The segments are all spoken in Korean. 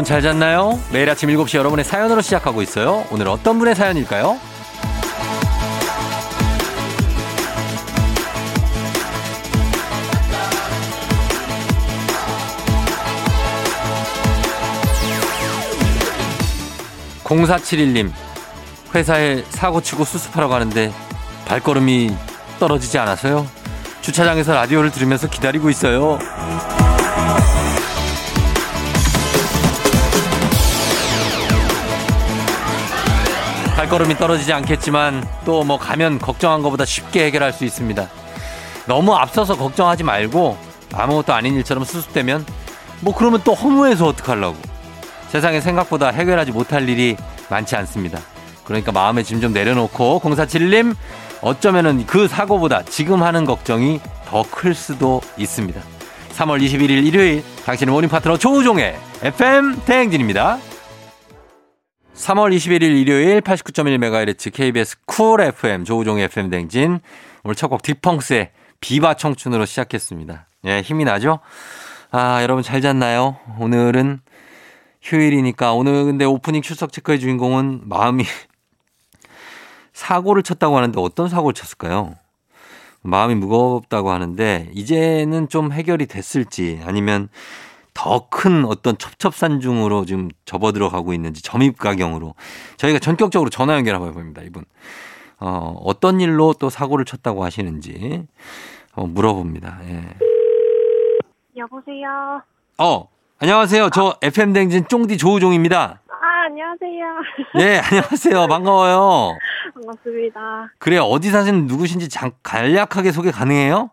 여러분 잘 잤나요? 매일 아침 7시 여러분의 사연으로 시작하고 있어요. 오늘 어떤 분의 사연일까요? 0471님, 회사에 사고 치고 수습하러 가는데 발걸음이 떨어지지 않아서요. 주차장에서 라디오를 들으면서 기다리고 있어요. 발걸음이 떨어지지 않겠지만 또 뭐 가면 걱정한 것보다 쉽게 해결할 수 있습니다. 너무 앞서서 걱정하지 말고 아무것도 아닌 일처럼 수습되면 뭐 그러면 또 허무해서 어떡하려고. 세상에 생각보다 해결하지 못할 일이 많지 않습니다. 그러니까 마음의 짐 좀 내려놓고 0471님 어쩌면은 그 사고보다 지금 하는 걱정이 더 클 수도 있습니다. 3월 21일 일요일 당신의 모닝 파트너 조우종의 FM 대행진입니다. 3월 21일 일요일 89.1MHz KBS 쿨 FM 조우종의 FM 대행진 오늘 첫곡 딕펑스의 비바 청춘으로 시작했습니다. 예, 힘이 나죠? 아, 여러분 잘 잤나요? 오늘은 휴일이니까 오늘 근데 오프닝 출석 체크의 주인공은 마음이 사고를 쳤다고 하는데 어떤 사고를 쳤을까요? 마음이 무겁다고 하는데 이제는 좀 해결이 됐을지 아니면 더 큰 어떤 첩첩산중으로 지금 접어들어가고 있는지 점입가경으로 저희가 전격적으로 전화 연결 한번 해봅니다. 이분 어, 어떤 일로 또 사고를 쳤다고 하시는지 어, 물어봅니다. 예. 여보세요. 어 안녕하세요. 저 FM 댕진 쫑디 조우종입니다. 아, 안녕하세요. 네 안녕하세요. 반가워요. 반갑습니다. 그래 어디 사시는 누구신지 장, 간략하게 소개 가능해요?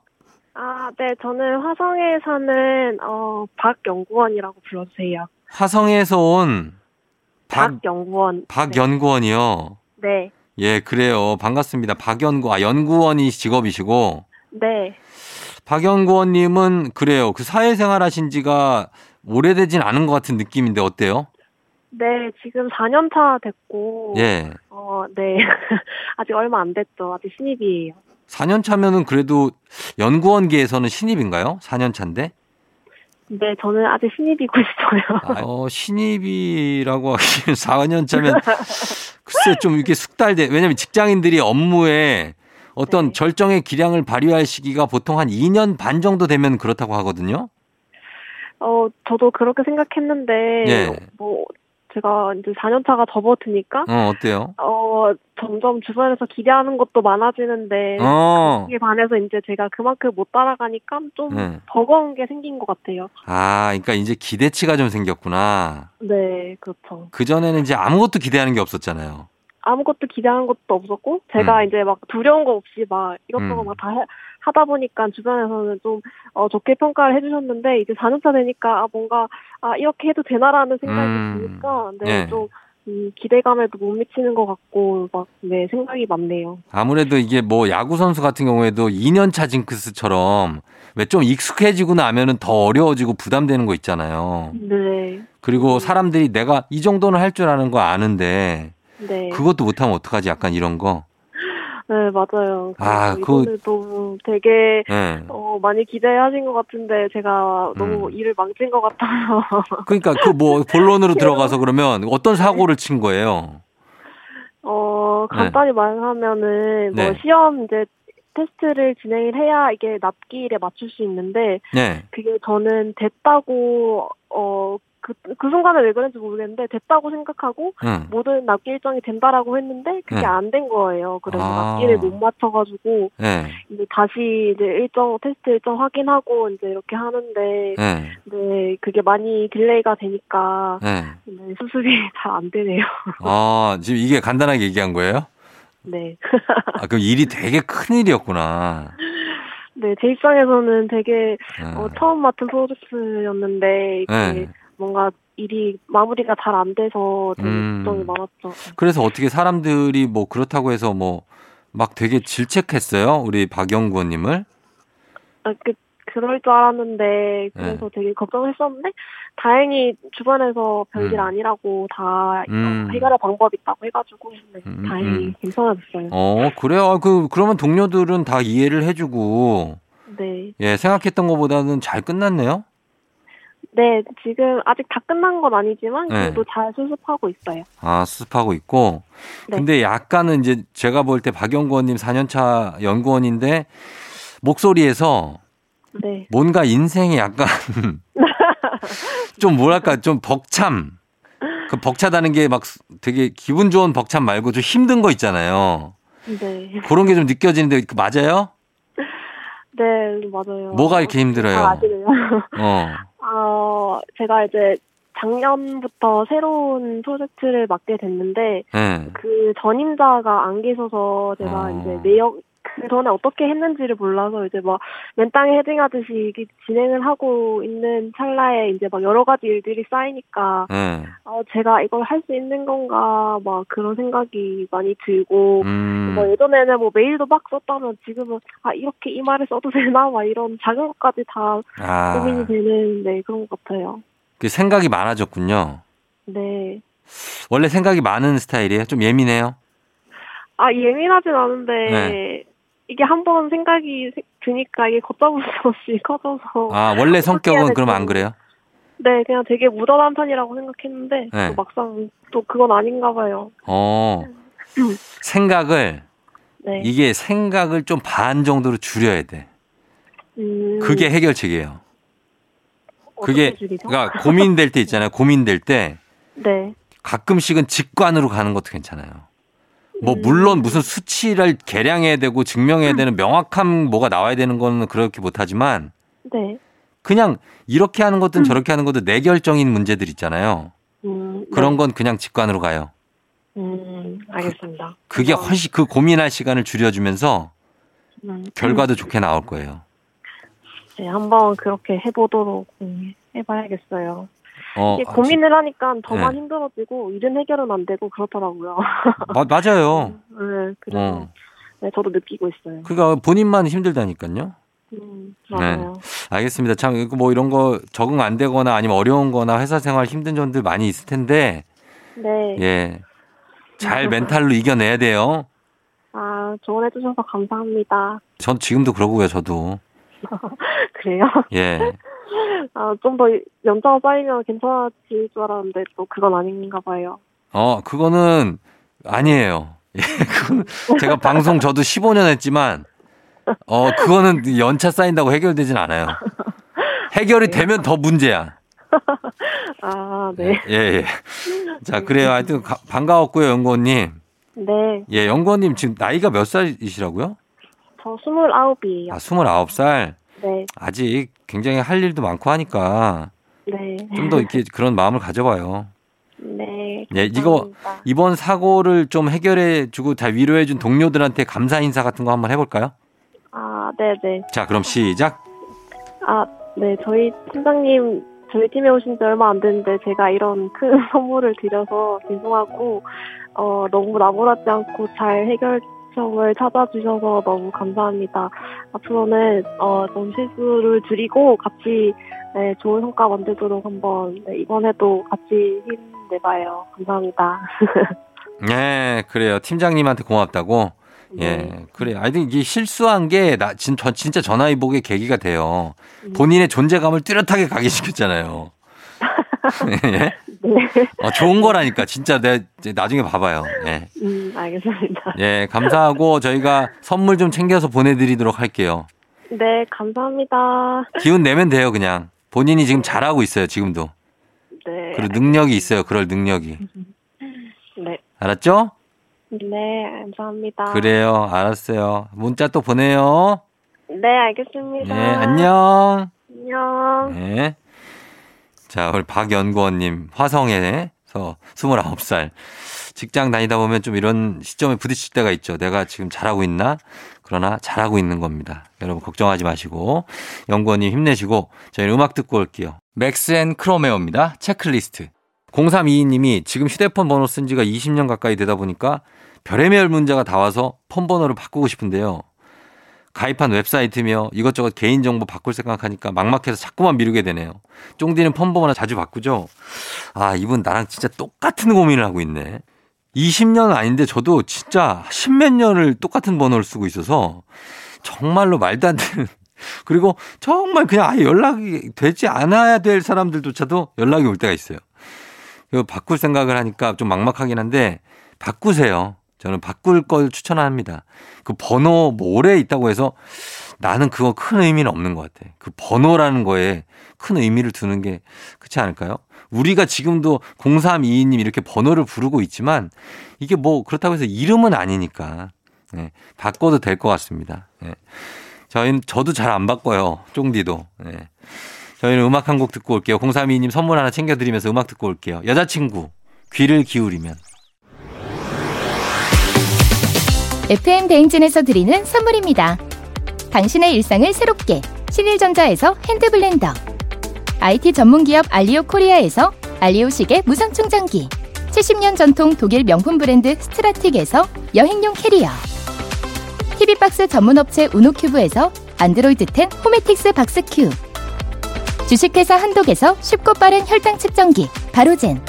아, 네, 저는 화성에 사는 어 박연구원이라고 불러주세요. 화성에서 온 박, 박연구원. 박연구원이요. 네. 예, 그래요. 반갑습니다. 박연구, 아, 연구원이 직업이시고, 네. 박연구원님은 그래요. 그 사회생활 하신 지가 오래되진 않은 것 같은 느낌인데 어때요? 네, 지금 4년 차 됐고. 예. 어, 네. 아직 얼마 안 됐죠. 아직 신입이에요. 4년 차면은 그래도 연구원계에서는 신입인가요? 4년 차인데? 네, 저는 아직 신입이고 있어요. 아, 어, 신입이라고 하기엔 4년 차면 글쎄 좀 이렇게 숙달돼. 왜냐면 직장인들이 업무에 어떤 네. 절정의 기량을 발휘할 시기가 보통 한 2년 반 정도 되면 그렇다고 하거든요. 어, 저도 그렇게 생각했는데. 예. 뭐, 제가 이제 4년 차가 접어드니까. 어, 어때요? 어, 점점 주변에서 기대하는 것도 많아지는데. 어. 거기에 반해서 이제 제가 그만큼 못 따라가니까 좀 네. 버거운 게 생긴 것 같아요. 아, 그러니까 이제 기대치가 좀 생겼구나. 네, 그렇죠. 그전에는 이제 아무것도 기대하는 게 없었잖아요. 아무것도 기대하는 것도 없었고, 제가 음. 이제 막 두려운 거 없이 막 이것저것 음. 막다 하다 보니까 주변에서는 좀 어, 좋게 평가를 해주셨는데, 이제 4년차 되니까 아, 뭔가 아, 이렇게 해도 되나라는 생각이 음. 드니까, 네, 네. 좀 음, 기대감에도 못 미치는 것 같고, 막, 네, 생각이 많네요. 아무래도 이게 뭐 야구 선수 같은 경우에도 2년 차 징크스처럼 왜 좀 익숙해지고 나면은 더 어려워지고 부담되는 거 있잖아요. 네, 그리고 사람들이 내가 이 정도는 할 줄 아는 거 아는데 네. 그것도 못하면 어떡하지? 약간 이런 거. 네, 맞아요. 아, 그거- 이번에도 되게 예. 어, 많이 기대하신 것 같은데 제가 너무 음. 일을 망친 것 같아요. 그러니까 그 뭐 본론으로 들어가서 그러면 어떤 사고를 친 거예요? 어, 간단히 말하면은 뭐 네. 시험 이제 테스트를 진행을 해야 이게 납기일에 맞출 수 있는데 네. 그게 저는 됐다고 어, 그, 그 순간에 왜 그런지 모르겠는데 됐다고 생각하고 응. 모든 납기 일정이 된다라고 했는데 그게 네. 안된 거예요. 그래서 아. 납기를 못 맞춰가지고 네. 이제 다시 이제 일정 테스트 일정 확인하고 이제 이렇게 하는데 네. 네 그게 많이 딜레이가 되니까 네. 네, 수습이 잘 안 되네요. 아, 지금 이게 간단하게 얘기한 거예요? 네. 아, 그럼 일이 되게 큰 일이었구나. 네, 제 입장에서는 되게 어. 어, 처음 맡은 프로젝트였는데 이게 네. 뭔가 일이 마무리가 잘 안 돼서 되게 음. 걱정이 많았죠. 그래서 어떻게 사람들이 뭐 그렇다고 해서 뭐 막 되게 질책했어요? 우리 박영구원님을? 아, 그 그럴 줄 알았는데 그래서 네. 되게 걱정했었는데 다행히 주변에서 별일 음. 아니라고 다 음. 해결할 방법이 있다고 해가지고 네, 음, 다행히 음. 괜찮아졌어요. 어, 그래요? 아, 그, 그러면 동료들은 다 이해를 해주고, 네, 예, 생각했던 것보다는 잘 끝났네요? 네, 지금 아직 다 끝난 건 아니지만 네. 그래도 잘 수습하고 있어요. 아, 수습하고 있고. 네. 근데 약간은 이제 제가 볼 때 박연구원님 4년차 연구원인데 목소리에서 네. 뭔가 인생이 약간 좀 뭐랄까 좀 벅참. 그 벅차다는 게 막 되게 기분 좋은 벅참 말고 좀 힘든 거 있잖아요. 네. 그런 게 좀 느껴지는데 그 맞아요? 네, 맞아요. 뭐가 이렇게 힘들어요? 아, 아시네요. 어. 어, 제가 이제 작년부터 새로운 프로젝트를 맡게 됐는데 예. 그 전임자가 안 계셔서 제가 어. 이제 내역 그 전에 어떻게 했는지를 몰라서 이제 막 맨땅에 헤딩하듯이 이게 진행을 하고 있는 찰나에 이제 막 여러 가지 일들이 쌓이니까 예. 어 제가 이걸 할 수 있는 건가 막 그런 생각이 많이 들고 음. 뭐 예전에는 뭐 메일도 막 썼다면 지금은 아 이렇게 이 말을 써도 되나 막 이런 작은 것까지 다 아. 고민이 되는 네 그런 것 같아요. 그 생각이 많아졌군요. 네. 원래 생각이 많은 스타일이에요? 좀 예민해요? 아 예민하진 않은데 네. 이게 한번 생각이 세- 드니까 이게 걷잡을 수 없이 커져서 아, 원래 성격은 그럼 안. 그래요? 네 그냥 되게 무던한 편이라고 생각했는데 네. 또 막상 또 그건 아닌가 봐요. 어. 생각을 네. 이게 생각을 좀 반 정도로 줄여야 돼. 음, 그게 해결책이에요. 그게 줄이죠? 그러니까 고민될 때 있잖아요. 고민될 때 네. 가끔씩은 직관으로 가는 것도 괜찮아요. 뭐 음. 물론 무슨 수치를 계량해야 되고 증명해야 되는 명확한 뭐가 나와야 되는 거는 그렇게 못하지만 네. 그냥 이렇게 하는 것든 저렇게 하는 것도 내 결정인 문제들 있잖아요. 음, 그런 네. 건 그냥 직관으로 가요. 음, 알겠습니다. 그게 그럼, 훨씬 그 고민할 시간을 줄여주면서 음, 결과도 좋게 나올 거예요. 네, 한번 그렇게 해보도록 음, 해봐야겠어요. 어, 이게 아, 고민을 하니까 더만 네. 힘들어지고 일은 해결은 안 되고 그렇더라고요. 마- 맞아요. 네, 그래서 어. 네, 저도 느끼고 있어요. 그러니까 본인만 힘들다니까요. 음, 맞아요. 알겠습니다. 참, 뭐 이런 거 적응 안 되거나 아니면 어려운 거나 회사 생활 힘든 점들 많이 있을 텐데, 네. 예. 잘 멘탈로 이겨내야 돼요. 아, 조언해주셔서 감사합니다. 전 지금도 그러고요, 저도. 그래요? 예. 아, 좀 더 연차가 쌓이면 괜찮아질 줄 알았는데 또 그건 아닌가 봐요. 어, 그거는 아니에요. 예, 제가 방송 저도 15년 했지만, 어, 그거는 연차 쌓인다고 해결되진 않아요. 해결이 되면 더 문제야. 아, 네. 예, 예. 자, 그래요. 하여튼 가- 반가웠고요, 연구원님. 네. 예, 연구원님 지금 나이가 몇 살이시라고요? 저 스물아홉이에요. 아, 29살. 네. 아직 굉장히 할 일도 많고 하니까 네. 좀 더 이렇게 그런 마음을 가져봐요. 네. 예, 이거. 이번 이번 사고를 좀 해결해 주고 다 위로해 준 동료들한테 감사 인사 같은 거 한번 해 볼까요? 아, 네 네. 자, 그럼 시작. 아, 네. 저희 팀장님, 저희 팀에 오신 지 얼마 안 됐는데 제가 이런 큰 선물을 드려서 죄송하고, 어, 너무 나무라지 않고 잘 해결 점을 찾아주셔서 너무 감사합니다. 앞으로는, 어, 좀 실수를 줄이고 같이, 네, 좋은 성과 만들도록 한번, 네, 이번에도 같이 힘내봐요. 감사합니다. 예, 그래요. 팀장님한테 고맙다고. 예, 네. 그래요. 하여튼 이게 실수한 게 나, 진, 저, 진짜 전화위복의 계기가 돼요. 음. 본인의 존재감을 뚜렷하게 각인시켰잖아요. 예? 네. 어, 좋은 거라니까. 진짜 내 나중에 봐봐요. 예. 음, 알겠습니다. 예, 감사하고 저희가 선물 좀 챙겨서 보내드리도록 할게요. 네, 감사합니다. 기운 내면 돼요, 그냥. 본인이 지금 잘하고 있어요, 지금도. 네. 그리고 능력이 있어요, 그럴 능력이. 네. 알았죠? 네, 감사합니다. 그래요, 알았어요. 문자 또 보내요. 네, 알겠습니다. 예, 안녕. 안녕. 네. 자, 우리 박연구원님, 화성에서 29살. 직장 다니다 보면 좀 이런 시점에 부딪힐 때가 있죠. 내가 지금 잘하고 있나? 그러나 잘하고 있는 겁니다. 여러분 걱정하지 마시고. 연구원님 힘내시고, 저희는 음악 듣고 올게요. 맥스 앤 크로메오입니다. 체크리스트. 0322님이 지금 휴대폰 번호 쓴 지가 20년 가까이 되다 보니까 별의별 문제가 다 와서 폰 번호를 바꾸고 싶은데요. 가입한 웹사이트며 이것저것 개인정보 바꿀 생각하니까 막막해서 자꾸만 미루게 되네요. 쫑디는 폰번호나 자주 바꾸죠? 아, 이분 나랑 진짜 똑같은 고민을 하고 있네. 20년은 아닌데 저도 진짜 십몇 년을 똑같은 번호를 쓰고 있어서 정말로 말도 안 되는 그리고 정말 그냥 아예 연락이 되지 않아야 될 사람들조차도 연락이 올 때가 있어요. 바꿀 생각을 하니까 좀 막막하긴 한데 바꾸세요. 저는 바꿀 걸 추천합니다. 그 번호 뭐 오래 있다고 해서 나는 그거 큰 의미는 없는 것 같아. 그 번호라는 거에 큰 의미를 두는 게 그렇지 않을까요? 우리가 지금도 0322님 이렇게 번호를 부르고 있지만 이게 뭐 그렇다고 해서 이름은 아니니까 네, 바꿔도 될 것 같습니다. 네. 저희는 저도 잘 안 바꿔요. 쫑디도. 네. 저희는 음악 한 곡 듣고 올게요. 0322님 선물 하나 챙겨드리면서 음악 듣고 올게요. 여자친구 귀를 기울이면. FM 대행진에서 드리는 선물입니다. 당신의 일상을 새롭게 신일전자에서 핸드블렌더 IT 전문기업 알리오 코리아에서 알리오 시계 무선 충전기 70년 전통 독일 명품 브랜드 스트라틱에서 여행용 캐리어 TV박스 전문업체 우노큐브에서 안드로이드 10 호메틱스 박스큐 주식회사 한독에서 쉽고 빠른 혈당 측정기 바로젠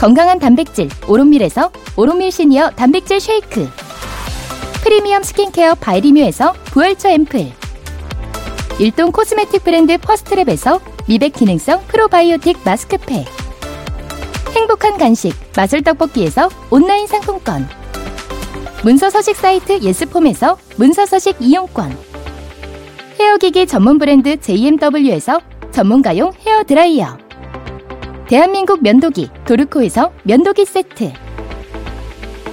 건강한 단백질 오롯밀에서 오롯밀 시니어 단백질 쉐이크 프리미엄 스킨케어 바이리뮤에서 부활초 앰플. 일동 코스메틱 브랜드 퍼스트랩에서 미백 기능성 프로바이오틱 마스크팩. 행복한 간식 마술 떡볶이에서 온라인 상품권. 문서 서식 사이트 예스폼에서 문서 서식 이용권. 헤어기기 전문 브랜드 JMW에서 전문가용 헤어 드라이어. 대한민국 면도기 도르코에서 면도기 세트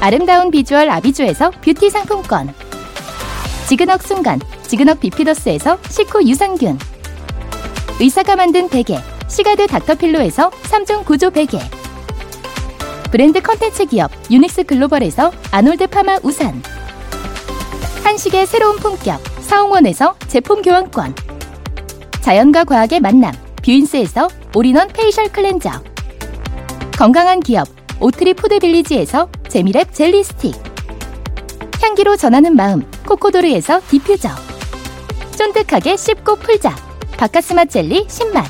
아름다운 비주얼 아비주에서 뷰티 상품권. 지그넉 순간 지그넉 비피더스에서 식후 유산균. 의사가 만든 베개 시가드 닥터필로에서 3중 구조 베개. 브랜드 컨텐츠 기업 유닉스 글로벌에서 아놀드 파마 우산. 한식의 새로운 품격 사홍원에서 제품 교환권. 자연과 과학의 만남 뷰인스에서 올인원 페이셜 클렌저. 건강한 기업 오트리 푸드빌리지에서 재미랩 젤리 스틱 향기로 전하는 마음 코코도르에서 디퓨저 쫀득하게 씹고 풀자 박카스맛 젤리 10맛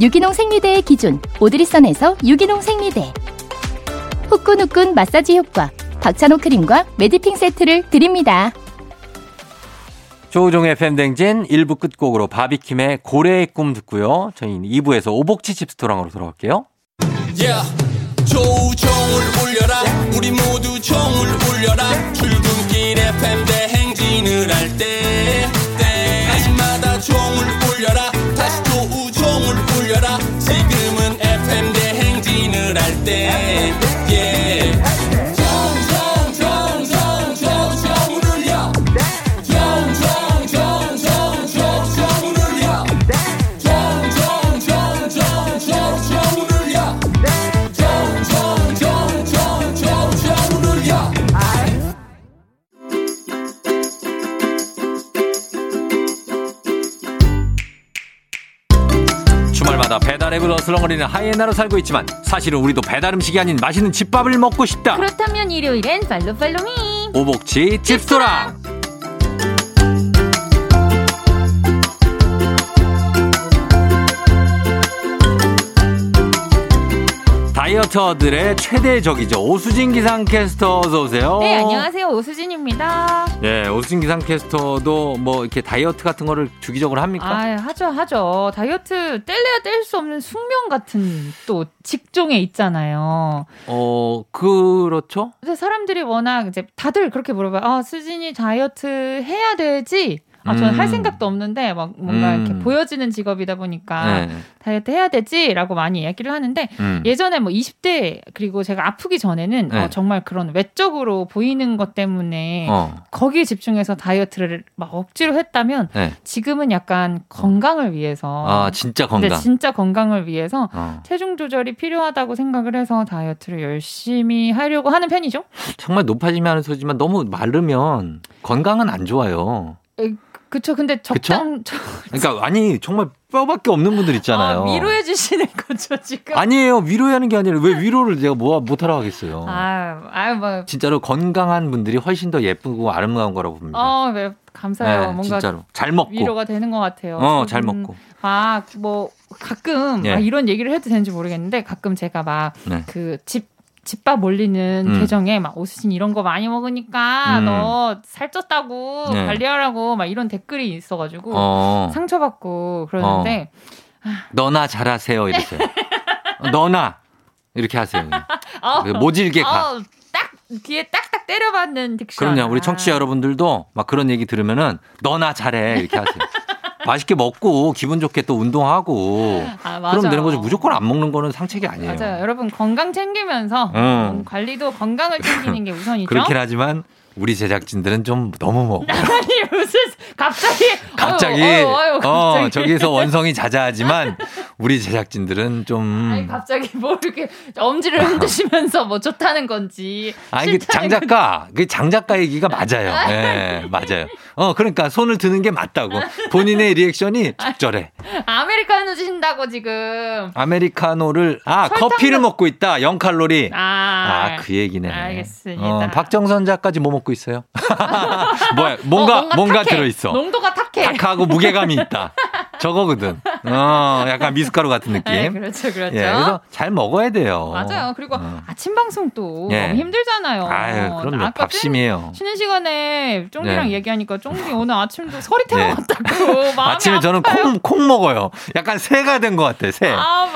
유기농 생리대의 기준 오드리선에서 유기농 생리대 후끈후끈 마사지 효과 박찬호 크림과 매디핑 세트를 드립니다. 조우종의 팬댕진 1부 끝곡으로 바비킴의 고래의 꿈 듣고요. 저희는 2부에서 오복치 집스토랑으로 돌아올게요. Yeah. 조우종을 울려라 우리 모두 종을 울려라. 출근길 FM 대행진을 할때 배달앱을 어슬렁거리는 하이에나로 살고 있지만 사실은 우리도 배달 음식이 아닌 맛있는 집밥을 먹고 싶다. 그렇다면 일요일엔 팔로 팔로미. 오복치 집스토랑. 다이어터들의 최대적이죠. 오수진 기상캐스터 어서 오세요. 네, 안녕하세요. 오수진입니다. 네, 오수진 기상캐스터도 뭐 이렇게 다이어트 같은 거를 주기적으로 합니까? 아, 하죠, 하죠. 다이어트 뗄래야 뗄 수 없는 숙명 같은 또 직종에 있잖아요. 어, 그렇죠. 근데 사람들이 워낙 이제 다들 그렇게 물어봐요. 아, 수진이 다이어트 해야 되지? 아, 저는 음. 할 생각도 없는데 막 뭔가 음. 이렇게 보여지는 직업이다 보니까 네. 다이어트 해야 되지라고 많이 이야기를 하는데 음. 예전에 뭐 20대 그리고 제가 아프기 전에는 네. 어, 정말 그런 외적으로 보이는 것 때문에 어. 거기에 집중해서 다이어트를 막 억지로 했다면 네. 지금은 약간 건강을 위해서 아, 진짜 근데 건강. 진짜 건강을 위해서 어. 체중 조절이 필요하다고 생각을 해서 다이어트를 열심히 하려고 하는 편이죠. 정말 높아지면 하는 소리지만 너무 마르면 건강은 안 좋아요. 에, 그쵸. 근데 적당 저- 그러니까 아니 정말 뼈밖에 없는 분들 있잖아요. 아, 위로해 주시는 거죠 지금. 아니에요. 위로하는 게 아니라 왜 위로를 내가 뭐 못하러 하겠어요. 아, 아유 뭐. 진짜로 건강한 분들이 훨씬 더 예쁘고 아름다운 거라고 봅니다. 어, 네, 감사해요. 네, 뭔가 진짜로 잘 먹고 위로가 되는 것 같아요. 어, 잘 음, 먹고. 아, 뭐 가끔 예. 아, 이런 얘기를 해도 되는지 모르겠는데 가끔 제가 막 네. 그집 집밥 올리는 음. 계정에 막 오수진 이런 거 많이 먹으니까 음. 너 살쪘다고 네. 관리하라고 막 이런 댓글이 있어가지고 어, 상처받고 그러는데 너나 잘하세요. 어, 너나 이렇게 하세요. 어, 모질게 가. 어, 딱 뒤에 딱딱 때려받는 딕션. 그럼요. 우리 청취자 아. 여러분들도 막 그런 얘기 들으면은 너나 잘해 이렇게 하세요. 맛있게 먹고 기분 좋게 또 운동하고 아. 그럼 되는 거죠. 무조건 안 먹는 거는 상책이 아니에요. 맞아요. 여러분 건강 챙기면서 음. 음, 관리도 건강을 챙기는 게 우선이죠. 그렇긴 하지만 우리 제작진들은 좀 너무 먹어. 아니 무슨 갑자기 갑자기 어유, 어유, 어 갑자기. 저기서 원성이 자자하지만 우리 제작진들은 좀 아니 갑자기 뭐 이렇게 엄지를 흔드시면서 뭐 좋다는 건지 아니 그 장작가 그 장작가 얘기가 맞아요. 예, 맞아요. 어 그러니까 손을 드는 게 맞다고. 본인의 리액션이 적절해. 아메리카노 드신다고 지금 아메리카노를 아 커피를 먹고 있다. 0 칼로리. 아, 아그 얘기네. 알겠습니다. 어, 박정선 작까지 뭐 먹고 있어요? 뭐야 뭔가 어, 뭔가, 탁해. 들어 있어. 농도가 탁해. 탁하고 무게감이 있다. 저거거든. 어 약간 미숫가루 같은 느낌. 네, 그렇죠, 그렇죠. 예, 그래서 잘 먹어야 돼요. 맞아요. 그리고 어. 아침 방송 또 예. 너무 힘들잖아요. 아유, 그럼요. 아까 밥심이에요. 쉬는 시간에 쫑디랑 네. 얘기하니까 쫑디 오늘 아침도 서리태 네. 먹었다고 아침에 저는 아파요. 콩, 콩 먹어요. 약간 새가 된 것 같아, 새. 아,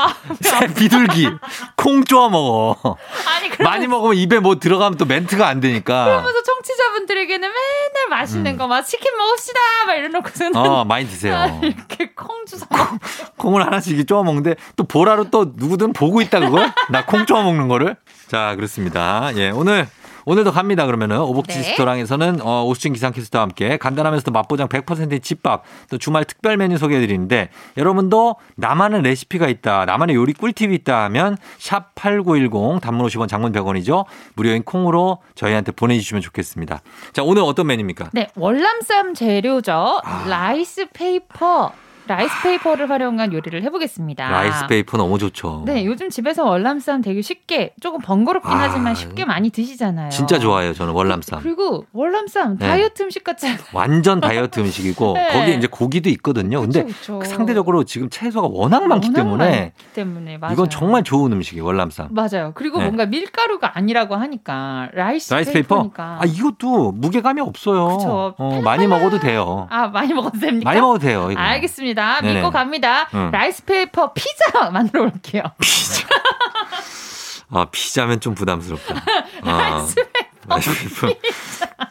새 비둘기. 콩 쪼아 먹어. 아니 많이 먹으면 입에 뭐 들어가면 또 멘트가 안 되니까. 그러면서 청취자분들에게는 맨날 맛있는 거막 치킨 먹읍시다 막 이러놓고서는 음. 어, 많이 드세요. 이렇게 콩 주워 먹고 콩을 하나씩 쪼아 먹는데 또 보라로 또 누구든 보고 있다, 그걸? 나 콩 쪼아 먹는 거를? 자, 그렇습니다. 예, 오늘. 오늘도 갑니다. 그러면은 오복지 네. 스토랑에서는 어, 오수진 기상캐스터와 함께 간단하면서도 맛보장 100%의 집밥 또 주말 특별 메뉴 소개해드리는데 여러분도 나만의 레시피가 있다, 나만의 요리 꿀팁이 있다 하면 샵 #8910 단문 50원, 장문 100원이죠. 무료인 콩으로 저희한테 보내주시면 좋겠습니다. 자, 오늘 어떤 메뉴입니까? 네 월남쌈 재료죠 아. 라이스 페이퍼 라이스 페이퍼를 활용한 요리를 해보겠습니다. 라이스 페이퍼 너무 좋죠. 네, 요즘 집에서 월남쌈 되게 쉽게 조금 번거롭긴 아, 하지만 쉽게 많이 드시잖아요. 진짜 좋아해요. 저는 월남쌈. 그리고 월남쌈 네. 다이어트 음식 같잖아요. 완전 다이어트 음식이고 네. 거기에 이제 고기도 있거든요. 근데 그쵸. 상대적으로 지금 채소가 워낙 많기 워낙 때문에 많기 때문에 맞아요. 이건 정말 좋은 음식이에요. 월남쌈. 맞아요. 그리고 네. 뭔가 밀가루가 아니라고 하니까 라이스, 라이스 페이퍼? 페이퍼니까. 아 이것도 무게감이 없어요. 그쵸. 어, 많이 먹어도 돼요. 아, 많이 먹어도 됩니까? 많이 먹어도 돼요. 이거. 알겠습니다. 네네. 믿고 갑니다. 응. 라이스 페이퍼 피자 만들어 볼게요. 피자. 아 피자면 좀 부담스럽다. 아, 라이스 페이퍼 라이스 페이퍼.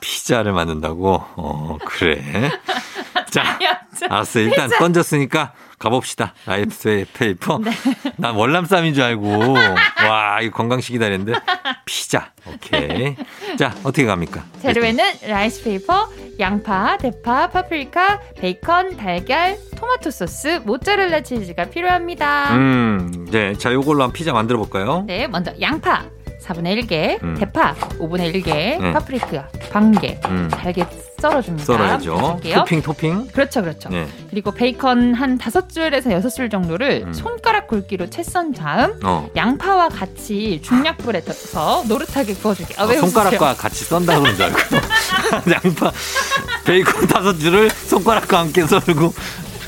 피자를 만든다고? 어 그래. 자. 다이어트. 알았어. 일단 던졌으니까 가봅시다. 라이스 페이퍼. 네. 난 월남쌈인 줄 알고. 와, 이거 건강식이다 했는데. 피자. 오케이. 자, 어떻게 갑니까? 재료에는 라이스 페이퍼, 양파, 대파, 파프리카, 베이컨, 달걀, 토마토 소스, 모짜렐라 치즈가 필요합니다. 음, 네. 자, 요걸로 한 피자 만들어 볼까요? 네, 먼저 양파 4분의 1개, 음. 대파 5분의 1개, 네. 파프리카 반개, 음, 잘게 썰어줍니다. 썰어야죠. 토핑, 토핑. 그렇죠, 그렇죠. 네. 그리고 베이컨 한 다섯 줄에서 여섯 줄 정도를 음. 손가락 굵기로 채 썬 다음 어. 양파와 같이 중약불에 넣어서 노릇하게 구워줄게요. 아, 어, 왜 웃으세요? 손가락과 같이 썬다 그런 줄 알고. 양파, 베이컨 다섯 줄을 손가락과 함께 썰고.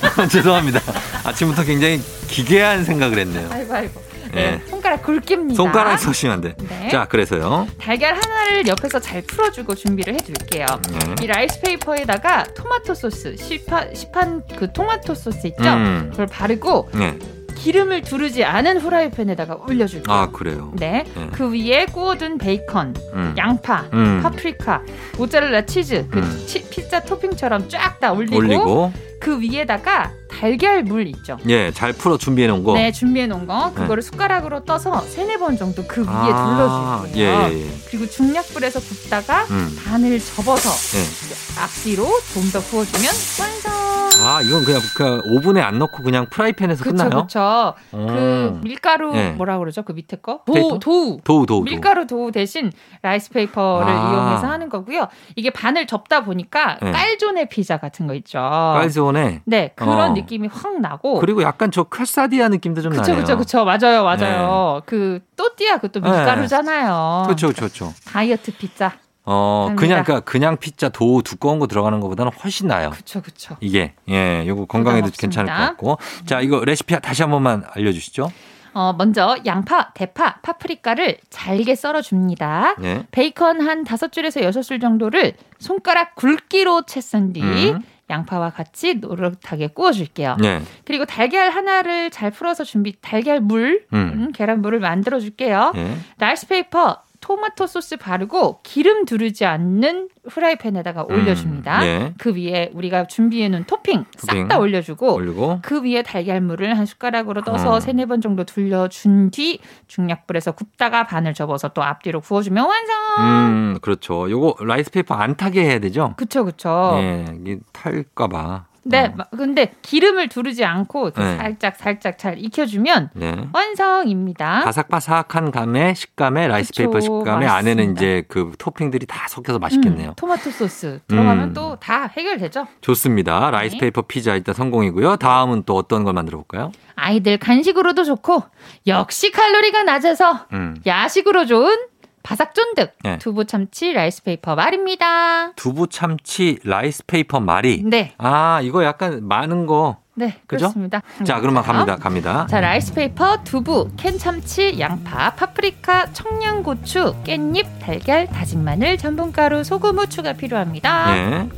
죄송합니다. 아침부터 굉장히 기괴한 생각을 했네요. 아이고 아이고. 네, 네. 손가락 굵기입니다. 손가락 안 돼. 네. 자, 그래서요. 달걀 하나를 옆에서 잘 풀어주고 준비를 해둘게요. 네. 이 라이스 페이퍼에다가 토마토 소스, 시판, 시판 그 토마토 소스 있죠? 음. 그걸 바르고 네. 기름을 두르지 않은 후라이팬에다가 올려줄게요. 아, 그래요. 네. 네. 그 위에 구워둔 베이컨, 음. 양파, 음. 파프리카, 모짜렐라 치즈, 그 음. 치- 피자 토핑처럼 쫙 다 올리고, 올리고 그 위에다가 달걀 물 있죠. 예, 잘 풀어 준비해 놓은 거. 네, 준비해 놓은 거 그거를 숟가락으로 떠서 세네 번 정도 그 위에 둘러줄게요. 예, 예, 예. 그리고 중약불에서 굽다가 음. 반을 접어서 예. 앞뒤로 좀 더 구워주면 완성. 아, 이건 그냥 그 오븐에 안 넣고 그냥 프라이팬에서 그쵸, 끝나요? 그쵸. 그 음. 밀가루 네. 뭐라 그러죠? 그 밑에 거? 페이퍼? 도우, 도우. 도우. 밀가루 도우 대신 라이스 페이퍼를 아. 이용해서 하는 거고요. 이게 반을 접다 보니까 네. 깔존의 피자 같은 거 있죠. 깔즈온에 네, 그런 어. 느낌이 확 나고. 그리고 약간 저 퀘사디아 느낌도 좀 그쵸, 나네요. 그쵸, 그쵸. 맞아요, 맞아요. 그, 또띠아, 그것도 네. 밀가루잖아요. 그렇죠, 그렇죠, 그렇죠. 다이어트 피자. 어, 합니다. 그냥 그러니까 그냥 피자 도우 두꺼운 거 들어가는 것보다는 훨씬 나아요. 그쵸, 그쵸. 이게 예, 요거 건강에도 괜찮을 것. 같고. 자, 이거 레시피 다시 한 번만 알려 주시죠. 어, 먼저 양파, 대파, 파프리카를 잘게 썰어줍니다. 네. 베이컨 한 다섯 줄에서 여섯 줄 정도를 손가락 굵기로 채 썬 뒤 음. 양파와 같이 노릇하게 구워줄게요. 네. 그리고 달걀 하나를 잘 풀어서 준비, 달걀 물, 음. 음, 계란물을 만들어줄게요. 예. 라이스 페이퍼, 토마토 소스 바르고 기름 두르지 않는 프라이팬에다가 올려줍니다. 음, 네. 그 위에 우리가 준비해놓은 토핑 싹 토핑 다 올려주고 올리고 그 위에 달걀물을 한 숟가락으로 떠서 음. 세네 번 정도 둘러준 뒤 중약불에서 굽다가 반을 접어서 또 앞뒤로 구워주면 완성. 음, 그렇죠. 요거 라이스 페이퍼 안 타게 해야 되죠? 그쵸 그쵸. 예, 이게 탈까 봐. 네, 어. 마- 근데 기름을 두르지 않고 네. 살짝 살짝 잘 익혀주면 네. 완성입니다. 바삭바삭한 감의 식감에 라이스 그쵸, 페이퍼 식감에 안에는 맛있습니다. 이제 그 토핑들이 다 섞여서 맛있겠네요. 음, 토마토 소스 들어가면 음. 또 다 해결되죠. 좋습니다. 라이스 네. 페이퍼 피자 일단 성공이고요. 다음은 또 어떤 걸 만들어 볼까요? 아이들 간식으로도 좋고 역시 칼로리가 낮아서 음. 야식으로 좋은 바삭 쫀득 네. 두부 참치 라이스 페이퍼 말이입니다. 두부 참치 라이스 페이퍼 말이. 네, 아, 이거 약간 많은 거. 네 그죠? 그렇습니다. 자, 그러면 갑니다. 갑니다. 자, 라이스 페이퍼, 두부, 캔 참치, 양파, 파프리카, 청양고추, 깻잎, 달걀, 다진 마늘, 전분가루, 소금, 후추가 필요합니다. 예.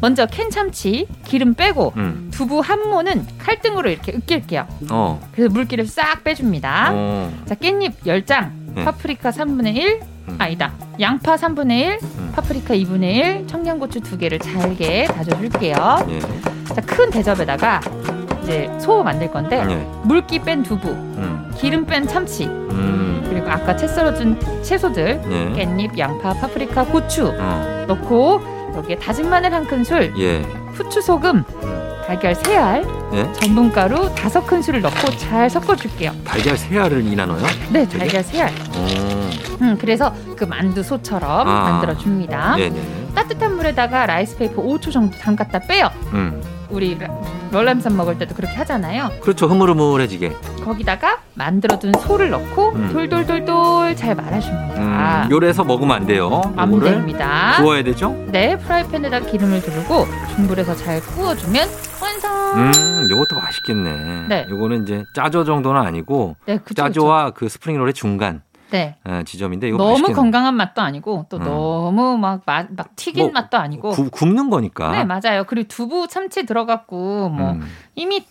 먼저 캔 참치 기름 빼고 음. 두부 한 모는 칼등으로 이렇게 으깰게요. 어. 그래서 물기를 싹 빼줍니다. 어. 자, 깻잎 10장, 네. 파프리카 3분의 1, 음. 아니다. 양파 3분의 1, 음. 파프리카 2분의 1, 청양고추 2개를 잘게 다져줄게요. 예. 자, 큰 대접에다가 이제 소 만들 건데 예. 물기 뺀 두부, 음. 기름 뺀 참치, 음. 그리고 아까 채 썰어준 채소들 예. 깻잎, 양파, 파프리카, 고추 어. 넣고 여기에 다진 마늘 한 큰술, 예. 후추, 소금, 달걀 세 알, 예. 전분가루 다섯 큰술을 넣고 잘 섞어줄게요. 달걀 세 알을 이 나눠요? 네, 달걀 세 알. 어. 음, 그래서 그 만두 소처럼 아. 만들어 줍니다. 네, 네. 따뜻한 물에다가 라이스 페이퍼 5초 정도 담갔다 빼요. 음. 우리 라- 월남쌈 먹을 때도 그렇게 하잖아요. 그렇죠. 흐물흐물해지게. 거기다가 만들어둔 소를 넣고 음. 돌돌돌돌 잘 말아줍니다. 음. 요래서 먹으면 안 돼요. 안 됩니다. 구워야 되죠? 네, 프라이팬에다 기름을 두르고 중불에서 잘 구워주면 완성. 음, 요것도 맛있겠네. 네. 요거는 이제 짜조 정도는 아니고 네, 그쵸, 그쵸. 짜조와 그 스프링롤의 중간 네. 어, 지점인데 이거 너무 맛있겠네. 건강한 맛도 아니고 또 음. 너무 막, 막, 막 튀긴 뭐, 맛도 아니고. 구, 굽는 거니까. 네, 맞아요. 그리고 두부 참치 들어갔고 뭐 음, 이미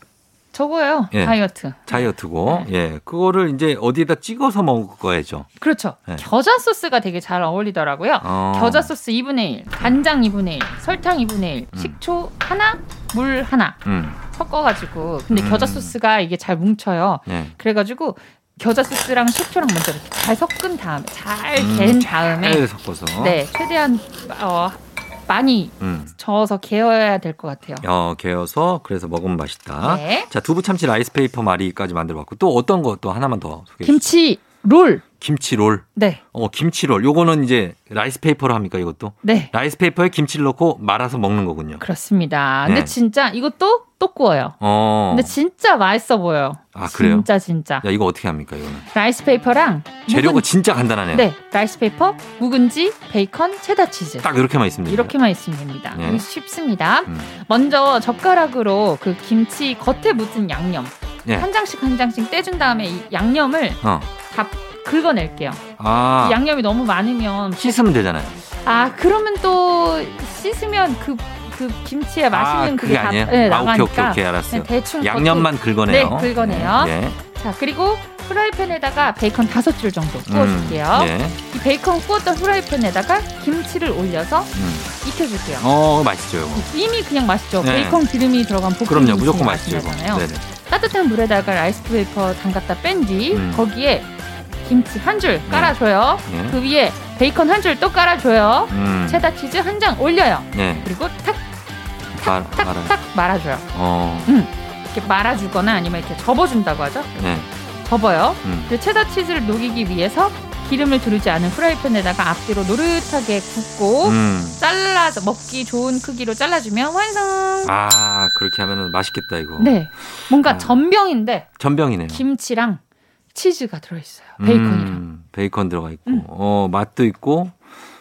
저거예요. 예. 다이어트. 다이어트고, 네. 예, 그거를 이제 어디에다 찍어서 먹어야죠. 그렇죠. 네. 겨자 소스가 되게 잘 어울리더라고요. 어. 겨자 소스 2분의 1, 간장 2분의 1, 설탕 2분의 1, 음. 식초 하나, 물 하나 음, 섞어가지고 근데 음. 겨자 소스가 이게 잘 뭉쳐요. 예. 그래가지고 겨자 소스랑 식초랑 먼저 이렇게 잘 섞은 다음에 잘 음, 갠 다음에 잘 섞어서. 네 최대한 어, 많이 음. 저어서 개어야 될 것 같아요. 어, 개어서 그래서 먹으면 맛있다. 네. 자, 두부 참치 라이스 페이퍼 말이까지 만들어봤고 또 어떤 거 또 하나만 더 소개해 주세요. 김치 롤. 김치롤. 네, 어, 김치롤. 요거는 이제 라이스 페이퍼로 합니까, 이것도? 네. 라이스 페이퍼에 김치를 넣고 말아서 먹는 거군요. 그렇습니다. 근데 네. 진짜 이것도 또 구워요. 어. 근데 진짜 맛있어 보여요. 아, 그래요? 진짜 진짜. 야, 이거 어떻게 합니까, 이거는? 라이스 페이퍼랑 재료가 묵은- 진짜 간단하네요. 네, 라이스 페이퍼, 묵은지, 베이컨, 체다 치즈. 딱 이렇게만 돼요. 이렇게만 있으면 됩니다. 네. 쉽습니다. 음. 먼저 젓가락으로 그 김치 겉에 묻은 양념 네. 한 장씩 한 장씩 떼준 다음에 이 양념을 어. 다 긁어낼게요. 아. 이 양념이 너무 많으면 씻으면 되잖아요. 아 그러면 또 씻으면 그 그 김치의 맛있는 아, 그게 그게 다 아니에요? 네, 아, 오케이, 나가니까 오케이, 오케이, 알았어요. 그냥 대충 양념만 긁어내요. 네, 긁어내요. 예. 자 그리고 프라이팬에다가 베이컨 다섯 줄 정도 구워줄게요. 음, 예. 이 베이컨 구웠던 프라이팬에다가 김치를 올려서 음. 익혀줄게요. 어, 맛있죠, 이거. 이미 그냥 맛있죠. 네. 베이컨 기름이 들어간 볶음 그럼요, 무조건 맛있죠. 맛이잖아요. 네네. 따뜻한 물에다가 라이스 페이퍼 담갔다 뺀뒤 음. 거기에 김치 한 줄 깔아줘요. 예. 그 위에 베이컨 한 줄 또 깔아줘요. 음. 체다 치즈 한 장 올려요. 예. 그리고 탁, 말, 말아요. 탁탁 말아줘요. 어, 이렇게 말아주거나 아니면 이렇게 접어준다고 하죠. 네. 접어요. 음. 그리고 체다 치즈를 녹이기 위해서 기름을 두르지 않은 프라이팬에다가 앞뒤로 노릇하게 굽고 음. 잘라서 먹기 좋은 크기로 잘라주면 완성. 아, 그렇게 하면 맛있겠다, 이거. 네, 뭔가 아. 전병인데 전병이네요. 김치랑 치즈가 들어있어요. 베이컨이랑. 음, 베이컨 들어가 있고, 음. 어, 맛도 있고,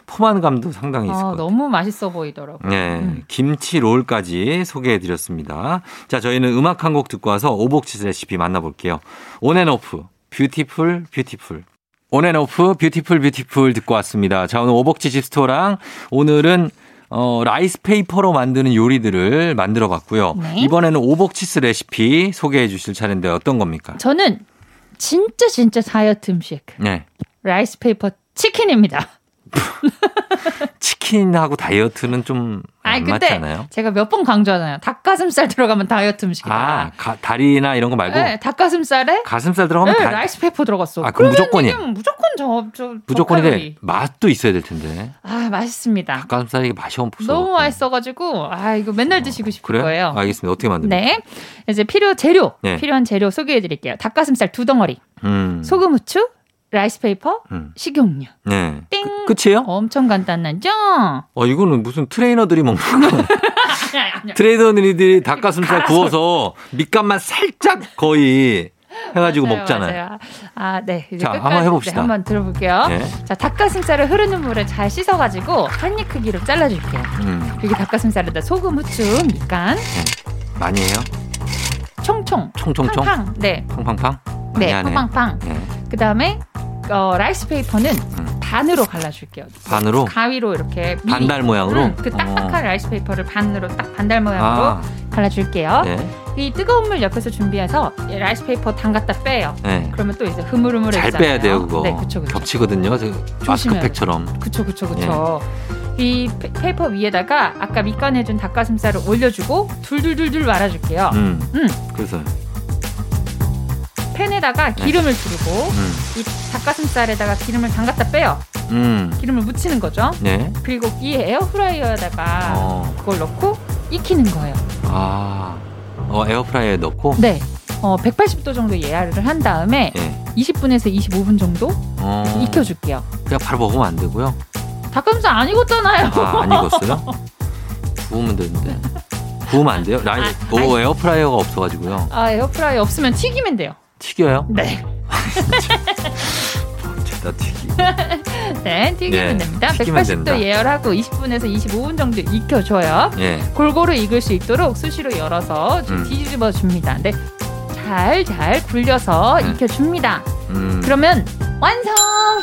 포만감도 상당히 있을 아, 것 같아요. 너무 맛있어 보이더라고요. 네, 음. 김치 롤까지 소개해 드렸습니다. 자, 저희는 음악 한 곡 듣고 와서 오복치즈 레시피 만나볼게요. 온앤오프, Beautiful, Beautiful. 온앤오프, Beautiful, Beautiful 듣고 왔습니다. 자, 오늘 오복치 집스토랑 오늘은 어, 라이스 페이퍼로 만드는 요리들을 만들어 봤고요. 네. 이번에는 오복치스 레시피 소개해 주실 차례인데 어떤 겁니까? 저는 진짜 진짜 다이어트 음식 네. 라이스 페이퍼 치킨입니다. 치킨하고 다이어트는 좀 안 맞지 않아요? 제가 몇 번 강조하잖아요. 닭가슴살 들어가면 다이어트 음식이다. 아, 가- 다리나 이런 거 말고 네, 닭가슴살에 가슴살 들어가면 네, 다, 라이스 페이퍼 들어갔어. 아, 그럼 무조건이에요. 무조건 저, 저 무조건인데. 맛도 있어야 될 텐데. 아 맛있습니다. 닭가슴살이 맛이 없어. 너무 맛있어가지고 아 이거 맨날 드시고 싶을 그래? 거예요. 알겠습니다. 어떻게 만듭니까? 네, 이제 필요 재료 네. 필요한 재료 소개해드릴게요. 닭가슴살 두 덩어리, 음. 소금, 후추, 라이스 페이퍼, 음. 식용유. 네. 땡. 끝- 끝이에요? 엄청 간단하죠? 어, 이거는 무슨 트레이너들이 먹는 거. 트레이너들이 닭가슴살 구워서 밑간만 살짝 거의 해가지고 맞아요, 먹잖아요. 맞아요. 아, 네. 이제 자, 한번 해봅시다. 네, 한번 들어볼게요. 네. 자, 닭가슴살을 흐르는 물에 잘 씻어가지고 한 입 크기로 잘라줄게요. 음. 여기 닭가슴살에다 소금, 후추, 밑간, 많이 해요? 총총, 총총총? 팡팡. 네, 팡팡팡? 네. 팡팡팡. 네. 그 다음에 어, 라이스 페이퍼는 음. 반으로 갈라줄게요. 반으로? 가위로 이렇게 미리. 반달 모양으로? 음, 그 딱딱한 어. 라이스 페이퍼를 반으로 딱 반달 모양으로 아, 갈라줄게요. 네. 이 뜨거운 물 옆에서 준비해서 이 라이스 페이퍼 담갔다 빼요. 네. 그러면 또 이제 흐물흐물해지잖아요. 잘 빼야 돼요, 그거. 네, 그쵸, 그쵸. 겹치거든요. 마스크팩처럼. 그쵸, 그쵸, 그쵸. 이 페- 페이퍼 위에다가 아까 밑간해준 닭가슴살을 올려주고 둘둘둘둘 말아줄게요. 음. 음. 그래서, 팬에다가 기름을 두르고 음. 이 닭가슴살에다가 기름을 담갔다 빼요. 음. 기름을 묻히는 거죠. 네. 그리고 이 에어프라이어에다가 어. 그걸 넣고 익히는 거예요. 아. 어, 에어프라이어에 넣고? 네. 어, 180도 정도 예열을 한 다음에 예. 20분에서 25분 정도 어. 익혀줄게요. 그냥 바로 먹으면 안 되고요. 닭가슴살 안 익었잖아요. 아, 안 익었어요? 구우면 되는데. 구우면 안 돼요? 라이, 아, 오, 에어프라이어가 없어가지고요. 아, 에어프라이어 없으면 튀기면 돼요. 튀겨요? 네. 죄다 튀기. 네, 튀기면 네, 됩니다. 튀기면 180도 된다. 예열하고 20분에서 25분 정도 익혀줘요. 예. 골고루 익을 수 있도록 수시로 열어서 좀 음. 뒤집어 줍니다. 네. 잘, 잘 굴려서 네. 익혀줍니다. 음. 그러면 완성!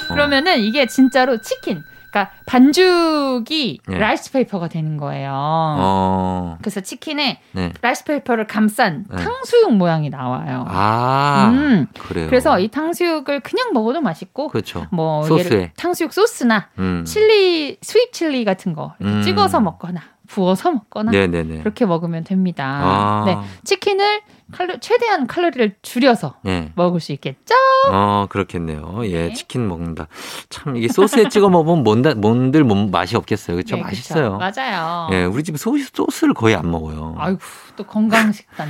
그러면은 이게 진짜로 치킨. 그러니까 반죽이 네. 라이스 페이퍼가 되는 거예요. 어. 그래서 치킨에 네. 라이스 페이퍼를 감싼 네. 탕수육 모양이 나와요. 아. 음. 그래요. 그래서 이 탕수육을 그냥 먹어도 맛있고 그렇죠. 뭐 소스에. 예를 탕수육 소스나 음. 칠리 sweet chili 같은 거 음. 찍어서 먹거나 부어서 먹거나 네네네. 그렇게 먹으면 됩니다. 아. 네, 치킨을 칼로, 최대한 칼로리를 줄여서 네. 먹을 수 있겠죠? 어, 그렇겠네요. 예, 네. 치킨 먹는다. 참, 이게 소스에 찍어 먹으면 뭔다, 뭔들 뭔 맛이 없겠어요. 그렇죠? 네, 맛있어요. 그쵸. 맞아요. 예, 우리 집에 소, 소스를 거의 안 먹어요. 아이고 또 건강 식단.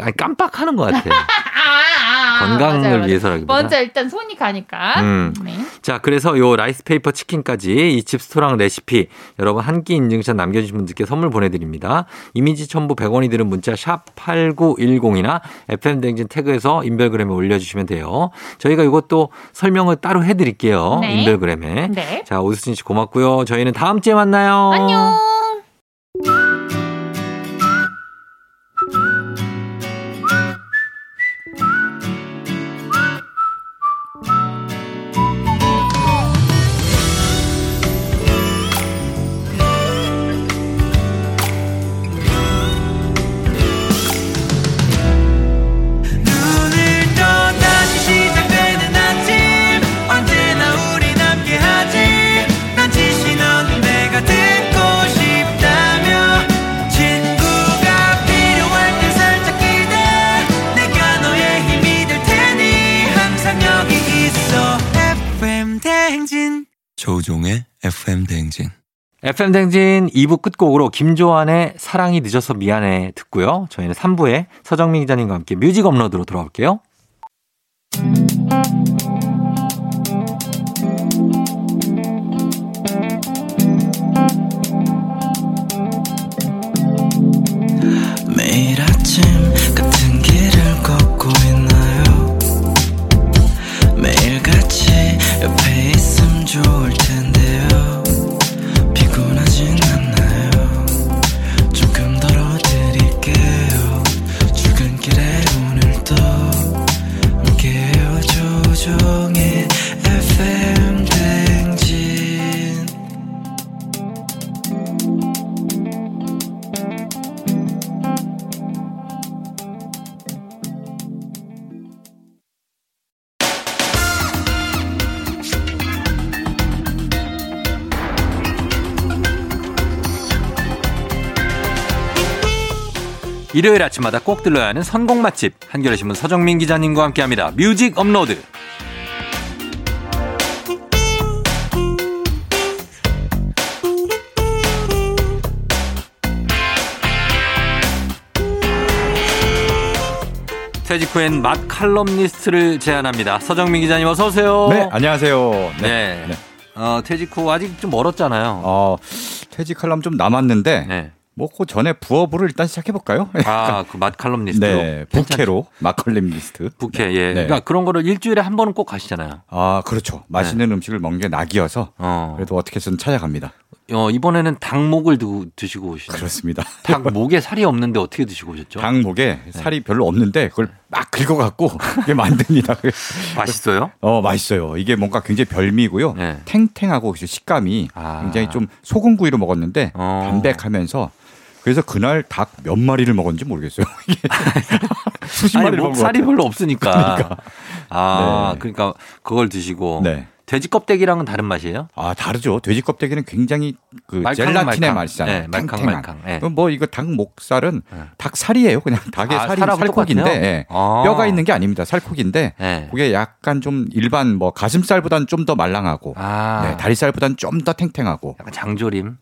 아니, 깜빡하는 것 같아요. 아, 아, 아, 건강을 맞아요, 맞아요. 위해서라기보다. 먼저 일단 손이 가니까. 음. 네. 자, 그래서 요 라이스 페이퍼 치킨까지 이 집스토랑 레시피 여러분 한 끼 인증샷 남겨주신 분들께 선물 보내드립니다. 이미지 첨부 100원이 드는 문자 샵 8910이나 FM댕진 태그에서 인별그램에 올려주시면 돼요. 저희가 이것도 설명을 따로 해드릴게요. 네. 인별그램에. 네. 자, 오수진 씨 고맙고요. 저희는 다음 주에 만나요. 안녕. FM 댕진 2부 끝곡으로 김조한의 사랑이 늦어서 미안해 듣고요. 저희는 3부에 서정민 기자님과 함께 뮤직 업로드로 돌아올게요. 매 일요일 아침마다 꼭 들러야 하는 선곡 맛집 한겨레 신문 서정민 기자님과 함께합니다. 뮤직 업로드. 퇴직 후엔 맛 칼럼니스트를 제안합니다. 서정민 기자님 어서 오세요. 네, 안녕하세요. 네. 네. 어, 퇴직 후 아직 좀 멀었잖아요. 어, 퇴직하려면 좀 남았는데, 네. 뭐, 그 전에 부업으로 일단 시작해 볼까요? 아, 그 맛 칼럼니스트로. 네, 부캐로, 맛 칼럼니스트. 부캐, 예. 네. 그러니까 그런 거를 일주일에 한 번은 꼭 가시잖아요. 아, 그렇죠. 맛있는 음식을 먹는 게 낙이어서, 어. 그래도 어떻게든 찾아갑니다. 어, 이번에는 닭목을 드, 드시고 오시네요. 그렇습니다. 닭목에 살이 없는데 어떻게 드시고 오셨죠? 닭 목에 네. 살이 별로 없는데, 그걸 막 긁어 갖고, 이게 만듭니다. 맛있어요? 어, 맛있어요. 이게 뭔가 굉장히 별미고요. 네. 탱탱하고 그 식감이 아. 굉장히 좀 소금구이로 먹었는데, 어. 담백하면서, 그래서 그날 닭 몇 마리를 먹었는지 모르겠어요. 수십 목 먹은 것 살이. 별로 없으니까. 아, 네. 그러니까 그걸 드시고. 네. 돼지 껍데기랑은 다른 맛이에요? 아 다르죠. 돼지 껍데기는 굉장히 그 말캉, 젤라틴의 말캉. 맛이잖아요. 네, 말캉. 말캉. 네. 그럼 뭐 이거 닭 목살은 네. 닭 살이에요. 그냥 닭의 아, 살이 살코기인데? 예. 아. 뼈가 있는 게 아닙니다. 살코기인데 네. 그게 약간 좀 일반 뭐 가슴살보다는 좀 더 말랑하고 아. 네, 다리살보다는 좀 더 탱탱하고 약간 장조림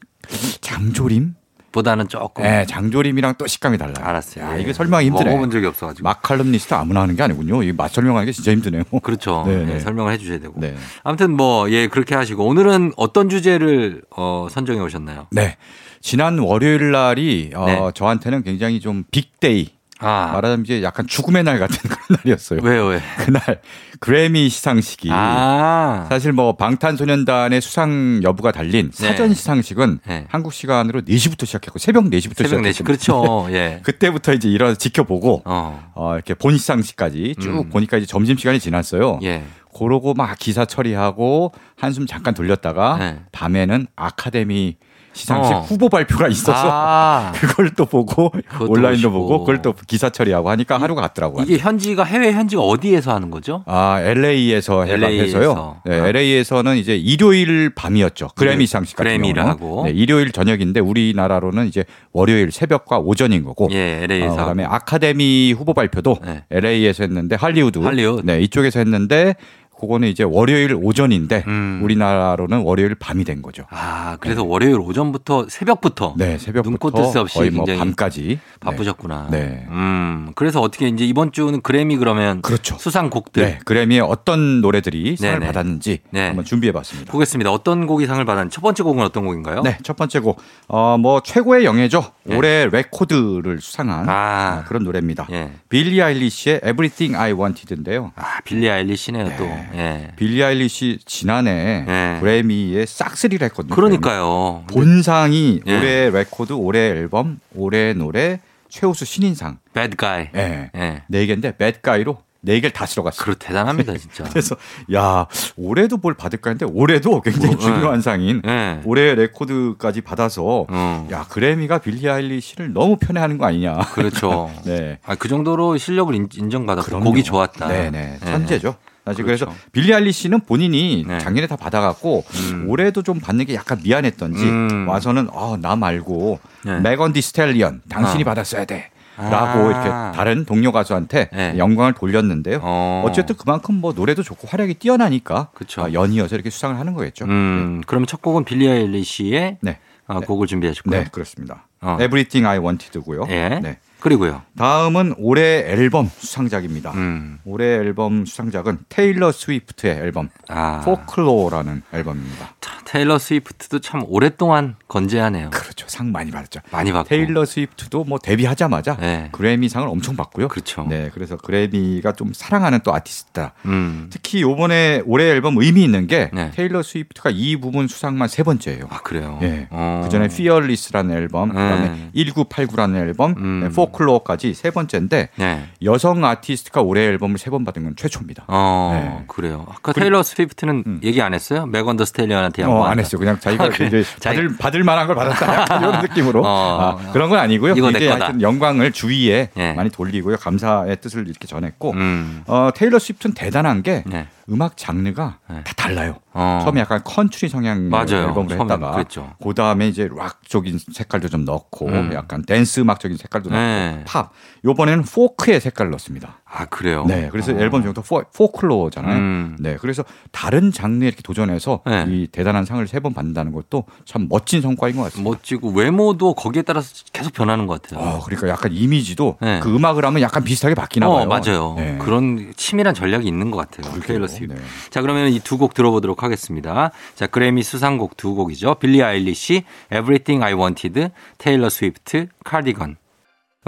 장조림? 보다는 조금. 네, 장조림이랑 또 식감이 달라요. 알았어요. 야, 예. 이게 설명이 힘드네. 먹어본 적이 없어가지고. 마칼럼니스트 아무나 하는 게 아니군요. 이 맛 설명하는 게 진짜 힘드네요. 그렇죠. 네, 네, 네. 설명을 해주셔야 되고. 네. 아무튼 뭐, 예, 그렇게 하시고. 오늘은 어떤 주제를, 어, 선정해 오셨나요? 네. 지난 월요일 날이 어, 네. 저한테는 굉장히 좀 빅데이 아. 말하자면 이제 약간 죽음의 날 같은 그런 날이었어요. 왜요, 왜? 그날 그래미 시상식이 아. 사실 뭐 방탄소년단의 수상 여부가 달린 네. 사전 시상식은 네. 한국 시간으로 4시부터 시작했고 새벽 4시부터 새벽 4시. 시작했고 그렇죠. 예. 그때부터 이제 일어나 지켜보고 어. 어, 이렇게 본 시상식까지 쭉 음. 보니까 이제 점심 시간이 지났어요. 예. 그러고 막 기사 처리하고 한숨 잠깐 돌렸다가 네. 밤에는 아카데미 시상식 어. 후보 발표가 있어서 아. 그걸 또 보고 온라인도 보시고. 보고 그걸 또 기사 처리하고 하니까 하루가 갔더라고요. 이게 현지가 해외 현지가 어디에서 하는 거죠? 아, LA에서 LA 에서. 해서요. 네, 아. LA에서는 이제 일요일 밤이었죠. 그래미 시상식 같은. 하고. 네, 일요일 저녁인데 우리나라로는 이제 월요일 새벽과 오전인 거고. 예, LA에서. 어, 그다음에 아카데미 후보 발표도 네. LA에서 했는데 할리우드. 할리우드. 네, 이쪽에서 했는데 그거는 이제 월요일 오전인데 음. 우리나라로는 월요일 밤이 된 거죠. 아, 그래서 월요일 오전부터 새벽부터 네, 새벽부터 눈코 뜰새 없이 거의 뭐 굉장히 밤까지 바쁘셨구나. 네. 음, 그래서 어떻게 이제 이번 주는 그래미 그러면 그렇죠. 수상 곡들 네, 그래미에 어떤 노래들이 상을 네네. 받았는지 네. 한번 준비해봤습니다. 보겠습니다. 어떤 곡이 상을 받았는지 첫 번째 곡은 어떤 곡인가요? 네, 첫 번째 곡, 어, 뭐 최고의 영예죠. 네. 올해 레코드를 수상한 아. 어, 그런 노래입니다. 예. 빌리 아일리시의 Everything I Wanted인데요. 아, 빌리 아일리시네요, 또. 예. 빌리 아일리시 지난해 네. 그래미에 싹쓸이를 했거든요. 그러니까요. 본상이 예. 올해 레코드, 올해 앨범, 올해 노래, 최우수 신인상. Bad Guy. 예. 예. 네 개인데 Bad Guy로 네 개를 다 쓸어갔어요. 그렇 대단합니다, 진짜. 그래서 야 올해도 뭘 받을까 했는데 올해도 굉장히 어, 중요한 상인 예. 올해 레코드까지 받아서 어. 야 그래미가 빌리 아일리시를 너무 편애하는 거 아니냐. 그렇죠. 네. 아, 그 정도로 실력을 인- 인정받았고. 곡이 좋았다. 네네. 예. 천재죠. 사실 그래서 그렇죠. 빌리 아일리시는 본인이 네. 작년에 다 받아갖고 음. 올해도 좀 받는 게 약간 미안했던지 음. 와서는 어, 나 말고 네. 메건 더 스탤리언 당신이 아. 받았어야 돼. 아. 라고 이렇게 다른 동료 가수한테 네. 영광을 돌렸는데요. 어. 어쨌든 그만큼 뭐 노래도 좋고 활약이 뛰어나니까 그쵸. 아, 연이어서 이렇게 수상을 하는 거겠죠. 음, 그러면 첫 곡은 빌리 아일리시의 네. 어, 곡을 준비하셨고요. 네, 그렇습니다. 어. Everything I Wanted고요. 예. 네. 그리고요. 다음은 올해 앨범 수상작입니다. 음. 올해 앨범 수상작은 테일러 스위프트의 앨범 아. folklore라는 앨범입니다. 자, 테일러 스위프트도 참 오랫동안 건재하네요. 그렇죠. 상 많이 받았죠. 많이 받고. 테일러 스위프트도 뭐 데뷔하자마자 네. 그래미상을 엄청 받고요. 그렇죠. 네, 그래서 그래미가 좀 사랑하는 또 아티스트다. 음. 특히 요번에 올해 앨범 의미 있는 게 네. 테일러 스위프트가 이 부분 수상만 세 번째예요. 아, 그래요. 예. 어. 그 전에 Fearless라는 앨범, 그다음에 네. 1989라는 앨범, 음. 네, folklore까지 세 번째인데 네. 여성 아티스트가 올해 앨범을 세 번 받은 건 최초입니다. 어, 네. 그래요. 아까 테일러 스위프트는 음. 얘기 안 했어요? 메건 더 스탤리언한테 양보 어, 안 했어요. 그냥 자기가 아, 그래. 이제 자기- 받을 받을 만한 걸 받았다 이런 느낌으로 어. 아, 그런 건 아니고요. 이거 이게. 하여튼 영광을 주위에 예. 많이 돌리고요. 감사의 뜻을 이렇게 전했고 음. 어, 테일러 스위프트는 대단한 게 네. 음악 장르가 네. 다 달라요. 어. 처음에 약간 컨트리 성향 맞아요. 앨범을 했다가 그랬죠. 그 다음에 이제 락적인 색깔도 좀 넣고 음. 약간 댄스 음악적인 색깔도 네. 넣고 팝. 요번에는 포크의 색깔을 넣습니다. 아, 그래요? 네, 그래서 어. 앨범 제목도 포, folklore잖아요. 음. 네, 그래서 다른 장르에 이렇게 도전해서 네. 이 대단한 상을 세 번 받는다는 것도 참 멋진 성과인 것 같습니다. 멋지고 외모도 거기에 따라서 계속 변하는 것 같아요. 어, 그러니까 약간 이미지도 네. 그 음악을 하면 약간 비슷하게 바뀌나 어, 봐요. 맞아요. 네. 그런 치밀한 전략이 있는 것 같아요. 테일러 스위프트. 네. 자, 그러면 이 두 곡 들어보도록 하겠습니다. 자, 그래미 수상곡 두 곡이죠. 빌리 아일리시, Everything I Wanted, 테일러 스위프트, 카디건.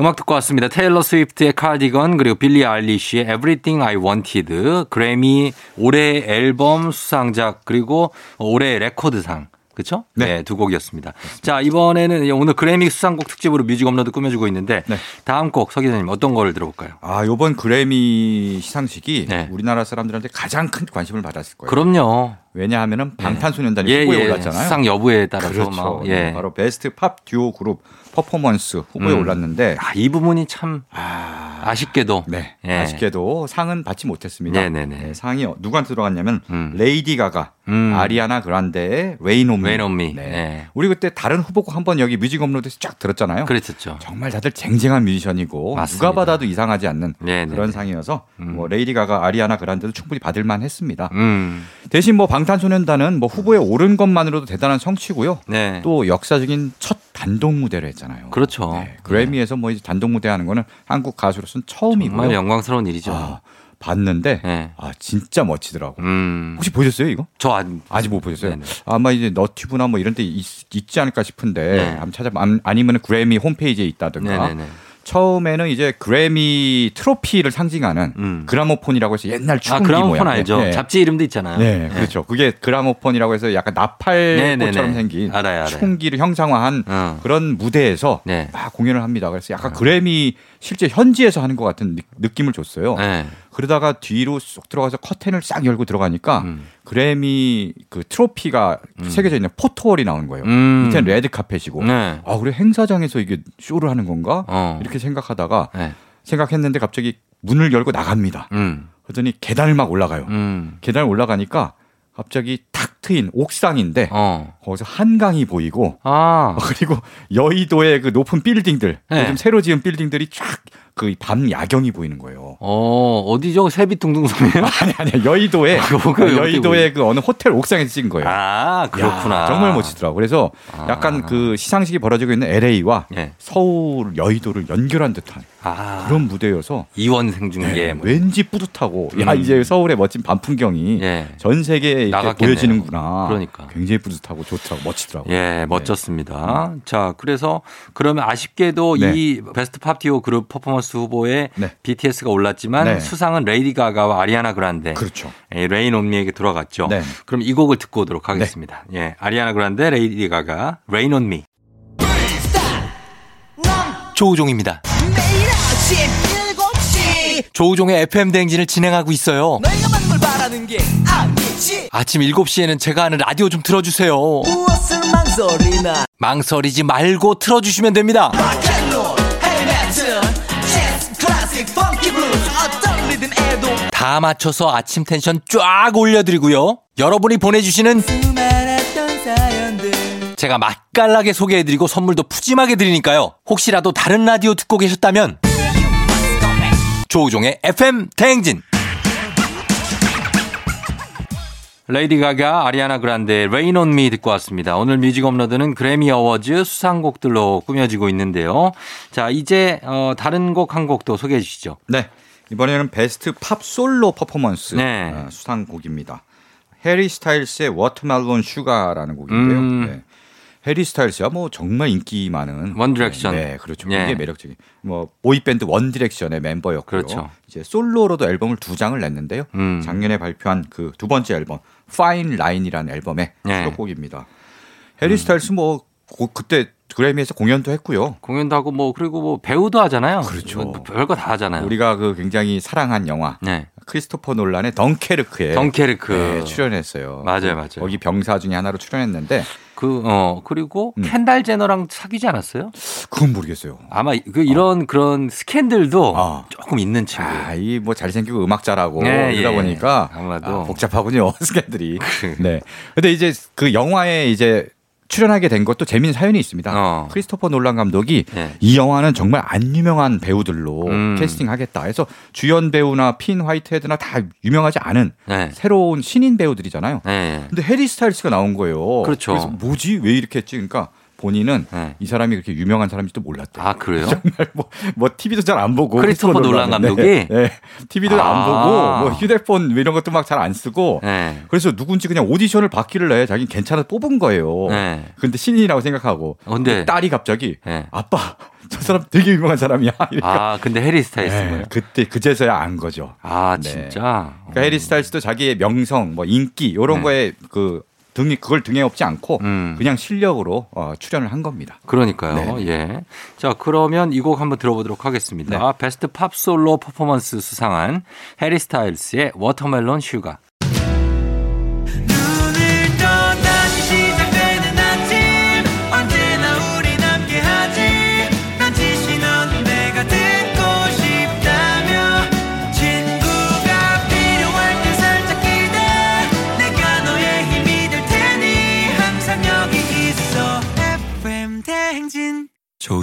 음악 듣고 왔습니다. 테일러 스위프트의 카디건 그리고 빌리 아일리시의 Everything I Wanted, 그래미 올해 앨범 수상작 그리고 올해 레코드상. 그렇죠? 네. 네, 두 곡이었습니다. 자, 이번에는 오늘 그래미 수상곡 특집으로 뮤직 업로드 꾸며주고 있는데 네. 다음 곡 서 기자님 어떤 거를 들어볼까요? 아, 요번 그래미 시상식이 네. 우리나라 사람들한테 가장 큰 관심을 받았을 거예요. 그럼요. 왜냐하면은 방탄소년단이 예, 후보에 예. 올랐잖아요. 수상 여부에 따라서 그렇죠. 막 예. 바로 베스트 팝 듀오 그룹 퍼포먼스 후보에 음. 올랐는데 아, 이 부분이 참 아, 아쉽게도 네. 예. 아쉽게도 상은 받지 못했습니다. 네, 상이 누구한테 들어갔냐면 음. 레이디 가가, 음. 아리아나 그란데의 Rain on Me. Rain on Me. 네. 네. 우리 그때 다른 후보곡 한번 여기 뮤직 업로드에서 쫙 들었잖아요. 그랬었죠. 정말 다들 쟁쟁한 뮤지션이고 맞습니다. 누가 받아도 이상하지 않는 네네네. 그런 상이어서 음. 뭐 레이디 가가, 아리아나 그란데도 충분히 받을 만했습니다. 음. 대신 뭐 방탄소년단은 뭐 후보에 오른 것만으로도 대단한 성취고요. 네. 또 역사적인 첫 단독 무대를 했잖아요. 그렇죠. 네, 그래미에서 뭐 이제 단독 무대 하는 거는 한국 가수로서는 처음이고요. 정말 영광스러운 일이죠. 아, 봤는데 네. 아 진짜 멋지더라고. 음. 혹시 보셨어요 이거? 저 안, 아직 못 보셨어요? 네네. 아마 이제 너튜브나 뭐 이런 데 있, 지 않을까 싶은데 네. 한번 찾아 아니면 그래미 홈페이지에 있다든가 네네네. 처음에는 이제 그래미 트로피를 상징하는 음. 그라모폰이라고 해서 옛날 아, 축구기 그라모폰 모양. 알죠? 네. 잡지 이름도 있잖아요. 네, 그렇죠. 그게 그라모폰이라고 해서 약간 나팔꽃처럼. 생긴 알아요, 알아요. 총기를 형상화한 어. 그런 무대에서 네. 막 공연을 합니다. 그래서 약간 그래미 실제 현지에서 하는 것 같은 느- 느낌을 줬어요. 네. 그러다가 뒤로 쏙 들어가서 커튼을 싹 열고 들어가니까 음. 그래미 그 트로피가 새겨져 있는 포토월이 나오는 거예요. 음. 밑에는 레드 카펫이고. 네. 아, 그래 행사장에서 이게 쇼를 하는 건가? 어. 이렇게 생각하다가 네. 생각했는데 갑자기 문을 열고 나갑니다. 음. 그러더니 계단을 막 올라가요. 음. 계단을 올라가니까 갑자기 탁 트인 옥상인데 어. 거기서 한강이 보이고 아. 그리고 여의도의 그 높은 빌딩들 네. 요즘 새로 지은 빌딩들이 쫙 그 밤 야경이 보이는 거예요. 어, 어디죠? 세빛둥둥섬이에요? 아니 아니 여의도에 그거 어디 여의도의 그 어느 호텔 옥상에서 찍은 거예요. 아, 그렇구나. 야, 정말 멋지더라고. 그래서 아. 약간 그 시상식이 벌어지고 있는 LA와 예. 서울 여의도를 연결한 듯한 아. 그런 무대여서 이원 생 중계. 네, 뭐. 왠지 뿌듯하고 야 음. 이제 서울의 멋진 밤 풍경이 예. 전 세계에. 보여지는구나. 그러니까. 굉장히 뿌듯하고 좋더라고 멋지더라고. 예, 멋졌습니다. 자, 그래서 그러면 아쉽게도 네. 이 베스트 팝 듀오 그룹 퍼포먼스 후보에 네. BTS가 올랐지만 네. 수상은 레이디 가가와 아리아나 그란데. 그렇죠. 예, Rain on Me에게 돌아갔죠. 네. 그럼 이 곡을 듣고 오도록 하겠습니다. 예, 아리아나 그란데, 레이디 가가, Rain on Me. 조우종입니다. 매일 아침 7시 조우종의 FM 대행진을 진행하고 있어요. 너희가 많은 걸 바라는 게 아니지 아침 7시에는 제가 하는 라디오 좀 틀어주세요. 무엇을 망설이나 망설이지 말고 틀어주시면 됩니다. 락앤 다 맞춰서 아침 텐션 쫙 올려드리고요. 여러분이 보내주시는 제가 맛깔나게 소개해드리고 선물도 푸짐하게 드리니까요. 혹시라도 다른 라디오 듣고 계셨다면 조우종의 FM 대행진 레이디 가가, 아리아나 그란데, Rain on Me 듣고 왔습니다. 오늘 뮤직 업로드는 그래미 어워즈 수상곡들로 꾸며지고 있는데요. 자, 이제 어, 다른 곡 한 곡도 소개해 주시죠. 네. 이번에는 베스트 팝 솔로 퍼포먼스 네. 어, 수상곡입니다. 해리 스타일스의 Watermelon Sugar라는 곡인데요. 음. 네. 해리 스타일스가 뭐 정말 인기 많은 원 디렉션. 네, 그렇죠. 예. 굉장히 매력적인 뭐 보이 밴드 원 디렉션의 멤버였고요. 그렇죠. 이제 솔로로도 앨범을 두 장을 냈는데요. 음. 작년에 발표한 그 두 번째 앨범 Fine Line이라는 앨범의 네. 수록곡입니다. 해리 스타일스 뭐 고- 그때 그래미에서 공연도 했고요. 공연도 하고 뭐 그리고 뭐 배우도 하잖아요. 그렇죠. 뭐 별거 다 하잖아요. 우리가 그 굉장히 사랑한 영화 네. 크리스토퍼 놀란의 덩케르크에 덩케르크. 네, 출연했어요. 맞아요, 맞아요. 거기 병사 중에 하나로 출연했는데 그, 어, 그리고 음. 켄달 제너랑 사귀지 않았어요? 그건 모르겠어요. 아마 그 이런 그런 스캔들도 어. 조금 있는 친구. 아, 이 뭐 잘생기고 음악 잘하고 네, 이러다 예. 보니까 아마도. 아, 복잡하군요 스캔들이. 네. 근데 이제 그 영화에 이제 출연하게 된 것도 재미있는 사연이 있습니다. 어. 크리스토퍼 놀란 감독이 네. 이 영화는 정말 안 유명한 배우들로 음. 캐스팅하겠다 해서 주연 배우나 핀 화이트헤드나 다 유명하지 않은 네. 새로운 신인 배우들이잖아요. 네. 근데 해리 스타일스가 나온 거예요. 그렇죠. 그래서 뭐지 왜 이렇게 했지? 그러니까 본인은 네. 이 사람이 그렇게 유명한 사람인지도 몰랐대. 아, 그래요? 정말 뭐, 뭐 TV도 잘 안 보고 크리스토퍼 놀란 감독이? 네, 네. TV도 아. 안 보고 뭐 휴대폰 뭐 이런 것도 막 잘 안 쓰고 네. 그래서 누군지 그냥 오디션을 받기를 해 자기는 괜찮아 뽑은 거예요. 네. 근데 신인이라고 생각하고 근데- 딸이 갑자기 네. 아빠 저 사람 되게 유명한 사람이야. 이러니까 아, 근데 해리 스타일스 네, 뭐예요? 그때 그제서야 안 거죠. 아, 네. 진짜. 그러니까 해리 스타일스도 자기의 명성, 뭐 인기 이런 네. 거에 그 등이 그걸 등에 업지 않고 음. 그냥 실력으로 어, 출연을 한 겁니다. 그러니까요. 네. 예. 자, 그러면 이 곡 한번 들어보도록 하겠습니다. 네. 베스트 팝 솔로 퍼포먼스 수상한 해리 스타일스의 Watermelon Sugar.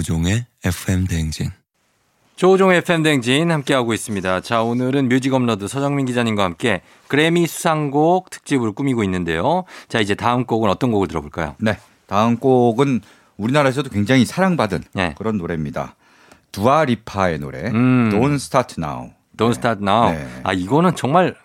조우종의 FM 대행진. 조우종의 FM 대행진 함께하고 있습니다. 자, 오늘은 뮤직 업로드 서정민 기자님과 함께 그래미 수상곡 특집을 꾸미고 있는데요. 자, 이제 다음 곡은 어떤 곡을 들어볼까요? 네. 다음 곡은 우리나라에서도 굉장히 사랑받은 네. 그런 노래입니다. 두아 리파의 노래 음. Don't Start Now. Don't Start Now. 네. 아, 이거는 정말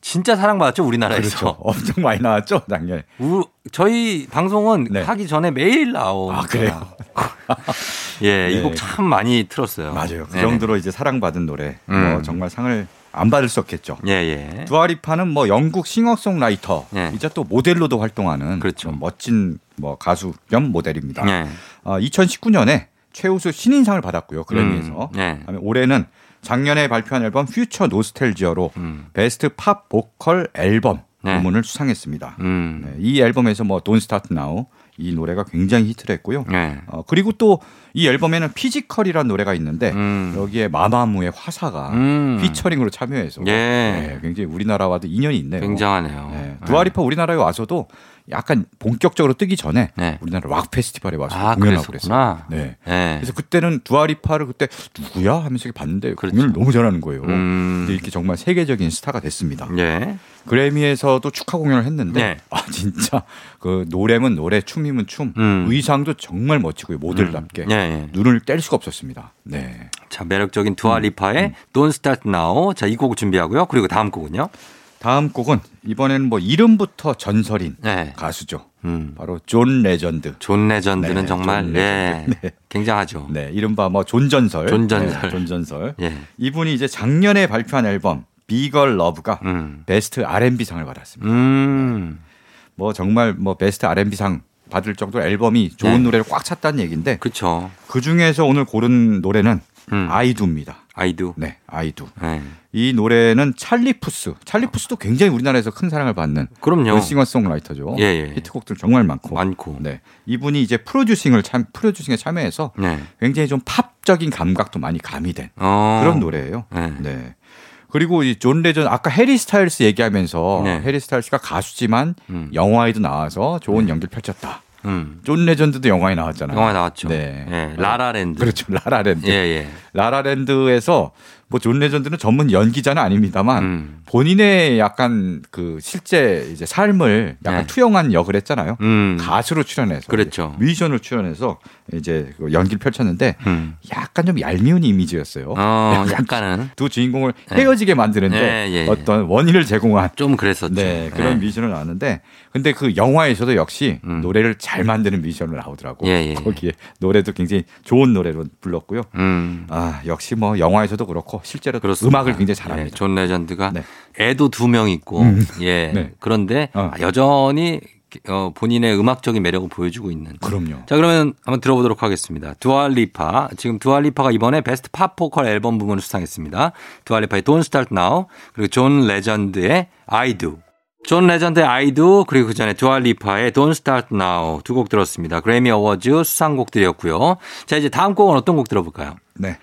진짜 사랑받았죠, 우리나라에서. 그렇죠. 엄청 많이 나왔죠, 작년에. 우- 저희 방송은 네. 하기 전에 매일 나오고. 아, 그래요? 예, 이 네. 곡참 많이 틀었어요. 맞아요. 그. 정도로 이제 사랑받은 노래. 음. 뭐 정말 상을 안 받을 수 없겠죠. 예, 예. 두아리파는 뭐 영국 싱어송라이터 네. 이제 또 모델로도 활동하는 그렇죠. 좀 멋진 뭐 가수 겸 모델입니다. 예. 어, 2019년에 최우수 신인상을 받았고요 그래미에서. 음, 네. 그다음에 올해는 작년에 발표한 앨범 퓨처 노스텔지어로 음. 베스트 팝 보컬 앨범 네. 부문을 수상했습니다. 음. 네, 이 앨범에서 뭐 Don't Start Now 이 노래가 굉장히 히트를 했고요. 네. 어, 그리고 또 이 앨범에는 Physical이라는 노래가 있는데 음. 여기에 마마무의 화사가 음. 피처링으로 참여해서 예. 네, 굉장히 우리나라와도 인연이 있네요. 굉장하네요. 네, 두아리파 우리나라에 와서도 약간 본격적으로 뜨기 전에 네. 우리나라 락 페스티벌에 와서 아, 공연하고 그랬었구나. 그랬어요. 네. 예. 그래서 그때는 두아리파를 그때 누구야 하면서 봤는데 그렇죠. 공연을 너무 잘하는 거예요. 음. 이렇게 정말 세계적인 스타가 됐습니다. 예. 그래미에서도 축하 공연을 했는데 네. 아 진짜 그 노래면 노래, 춤이면 춤, 음. 의상도 정말 멋지고요 모델답게 예, 예. 눈을 뗄 수가 없었습니다. 네. 자, 매력적인 두아리파의 Don't Start Now. 자, 이 곡 준비하고요. 그리고 다음 곡은요? 다음 곡은 이번에는 뭐 이름부터 전설인 네. 가수죠. 음. 바로 존 레전드. 존 레전드는 네, 정말 존 예. 레전드. 네. 굉장하죠. 네, 이른바 뭐 존전설. 존전설. 네, 존전설. 예. 이분이 이제 작년에 발표한 앨범 Bigger Love가 음. 베스트 R&B 상을 받았습니다. 음. 뭐 정말 뭐 베스트 R&B 상 받을 정도로 앨범이 좋은 네. 노래를 꽉 찼다는 얘기인데 그쵸. 그 중에서 오늘 고른 노래는 음. I Do입니다. I Do. 네, I Do. 예. 이 노래는 찰리 푸스. 찰리 푸스도 굉장히 우리나라에서 큰 사랑을 받는 그럼요. 싱어송라이터죠. 예, 예. 히트곡들 정말 많고. 많고. 네, 이분이 이제 프로듀싱을 참 프로듀싱에 참여해서 네. 굉장히 좀 팝적인 감각도 많이 가미된 어. 그런 노래예요. 네. 네. 그리고 이 존 레전 아까 해리 스타일스 얘기하면서 네. 해리 스타일스가 가수지만 음. 영화에도 나와서 좋은 연기를 펼쳤다. 음. 존 레전드도 영화에 나왔잖아요. 영화에 나왔죠. 네. 예. 라라랜드. 그렇죠. 라라랜드. 예, 예. 라라랜드에서 뭐 존 레전드는 전문 연기자는 아닙니다만 음. 본인의 약간 그 실제 이제 삶을 약간 네. 투영한 역을 했잖아요. 음. 가수로 출연해서 그랬죠. 뮤지션으로 출연해서 이제 그 연기를 펼쳤는데 음. 약간 좀 얄미운 이미지였어요. 어, 약간 은 두 주인공을 네. 헤어지게 만드는데 예, 예, 예. 어떤 원인을 제공한 좀 그랬었죠. 네, 그런 예. 뮤지션을 나왔는데 근데 그 영화에서도 역시 음. 노래를 잘 만드는 뮤지션으로 나오더라고. 예, 예. 거기에 노래도 굉장히 좋은 노래로 불렀고요. 음. 아, 역시 뭐 영화에서도 그렇고 실제로 그렇습니다. 음악을 굉장히 잘합니다. 예, 존 레전드가 네. 애도 두 명 있고, 음. 예. 네. 그런데 어. 여전히 어, 본인의 음악적인 매력을 보여주고 있는. 그럼요. 자, 그러면 한번 들어보도록 하겠습니다. 두알리파. 지금 두알리파가 이번에 베스트 팝 보컬 앨범 부문을 수상했습니다. 두알리파의 Don't Start Now, 그리고 존 레전드의 I Do. 존 레전드의 Do, 그리고 그 전에 두알리파의 Don't Start Now 두 곡 들었습니다. 그래미 어워즈 수상곡들이었고요. 자, 이제 다음 곡은 어떤 곡 들어볼까요? 네.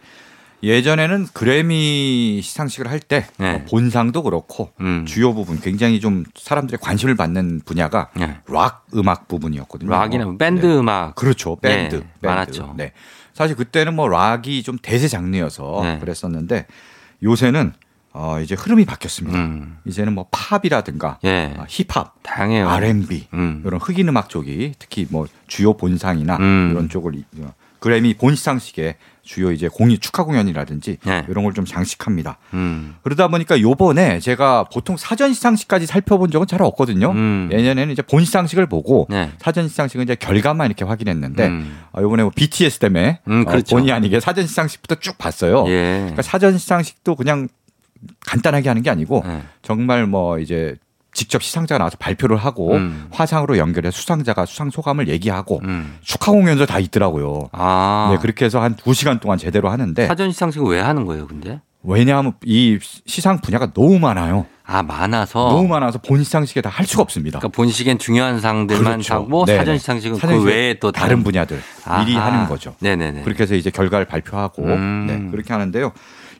예전에는 그래미 시상식을 할때 네. 본상도 그렇고 음. 주요 부분 굉장히 좀 사람들의 관심을 받는 분야가 네. 락 음악 부분이었거든요. 락이나 밴드 네. 음악. 그렇죠. 밴드. 네, 밴드. 많았죠. 네. 사실 그때는 뭐 락이 좀 대세 장르여서 네. 그랬었는데 요새는 어 이제 흐름이 바뀌었습니다. 음. 이제는 뭐 팝이라든가 예. 어, 힙합, 다양해요. R&B 음. 이런 흑인 음악 쪽이 특히 뭐 주요 본상이나 음. 이런 쪽을 이- 어, 그래미 본 시상식에 주요 이제 공이 축하 공연이라든지 네. 이런 걸 좀 장식합니다. 음. 그러다 보니까 요번에 제가 보통 사전 시상식까지 살펴본 적은 잘 없거든요. 음. 예전에는 이제 본 시상식을 보고 네. 사전 시상식은 이제 결과만 이렇게 확인했는데 음. 아, 요번에 뭐 BTS 때문에 음, 어, 그렇죠. 본의 아니게 사전 시상식부터 쭉 봤어요. 예. 그러니까 사전 시상식도 그냥 간단하게 하는 게 아니고 네. 정말 뭐 이제 직접 시상자가 나와서 발표를 하고 음. 화상으로 연결해 수상자가 수상 소감을 얘기하고 음. 축하 공연도 다 있더라고요. 아. 네, 그렇게 해서 한 두시간 동안 제대로 하는데 사전 시상식을 왜 하는 거예요, 근데? 왜냐하면 이 시상 분야가 너무 많아요. 아, 많아서. 너무 많아서 본 시상식에 다 할 수가 없습니다. 그러니까 본식엔 중요한 상들만 그렇죠. 하고. 사전 시상식은 사전 그 외에 또 다른 분야들 미리 아하. 하는 거죠. 네네네. 그렇게 해서 이제 결과를 발표하고 음. 네, 그렇게 하는데요.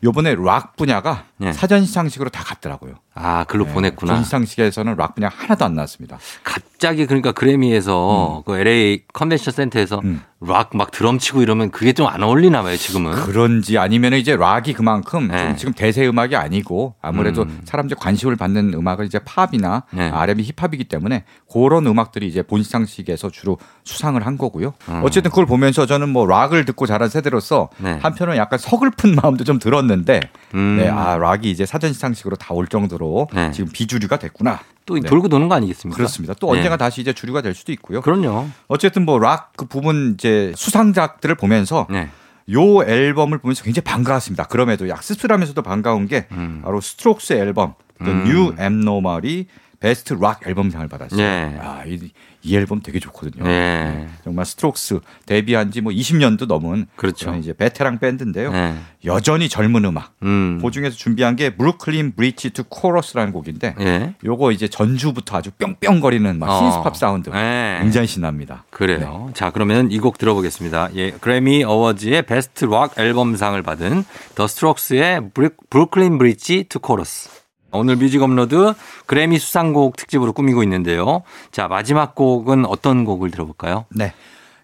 요번에 락 분야가 네. 사전 시상식으로 다 갔더라고요. 아, 글로 네, 보냈구나. 본 시상식에서는 락 분야 하나도 안 나왔습니다. 갑자기 그러니까 그래미에서 그 LA 컨벤션 센터에서 음. 락 막 드럼 치고 이러면 그게 좀 안 어울리나 봐요, 지금은. 그런지 아니면 이제 락이 그만큼 네. 좀 지금 대세 음악이 아니고 아무래도 음. 사람들 관심을 받는 음악은 이제 팝이나 네. R&B 힙합이기 때문에 그런 음악들이 이제 본 시상식에서 주로 수상을 한 거고요. 음. 어쨌든 그걸 보면서 저는 뭐 락을 듣고 자란 세대로서 네. 한편은 약간 서글픈 마음도 좀 들었는데 음. 네, 아 락이 이제 사전 시상식으로 다 올 정도로 네. 지금 비주류가 됐구나. 또 네. 돌고 도는 거 아니겠습니까? 그렇습니다. 또 네. 언젠가 다시 이제 주류가 될 수도 있고요. 그럼요. 어쨌든 뭐 락 그 부분 이제 수상작들을 보면서 네. 요 앨범을 보면서 굉장히 반가웠습니다. 그럼에도 약 씁쓸하면서도 반가운 게 음. 바로 스트록스 앨범 The 음. New Abnormal이 베스트 락 앨범상을 받았어요. 네. 아, 이, 이 앨범 되게 좋거든요. 네. 정말 스트록스 데뷔한 지 뭐 20년도 넘은 그렇죠. 이제 베테랑 밴드인데요. 네. 여전히 젊은 음악. 음. 그 중에서 준비한 게 Brooklyn Bridge to Chorus라는 곡인데 예. 요거 이제 전주부터 아주 뿅뿅거리는 막 어. 신스팝 사운드 네. 굉장히 신납니다. 그래요. 자, 그러면 이 곡 들어보겠습니다. 예, 그래미 어워즈의 베스트 락 앨범상을 받은 더 스트록스의 Broo- Brooklyn Bridge to Chorus. 오늘 뮤직 업로드 그래미 수상곡 특집으로 꾸미고 있는데요. 자, 마지막 곡은 어떤 곡을 들어볼까요? 네.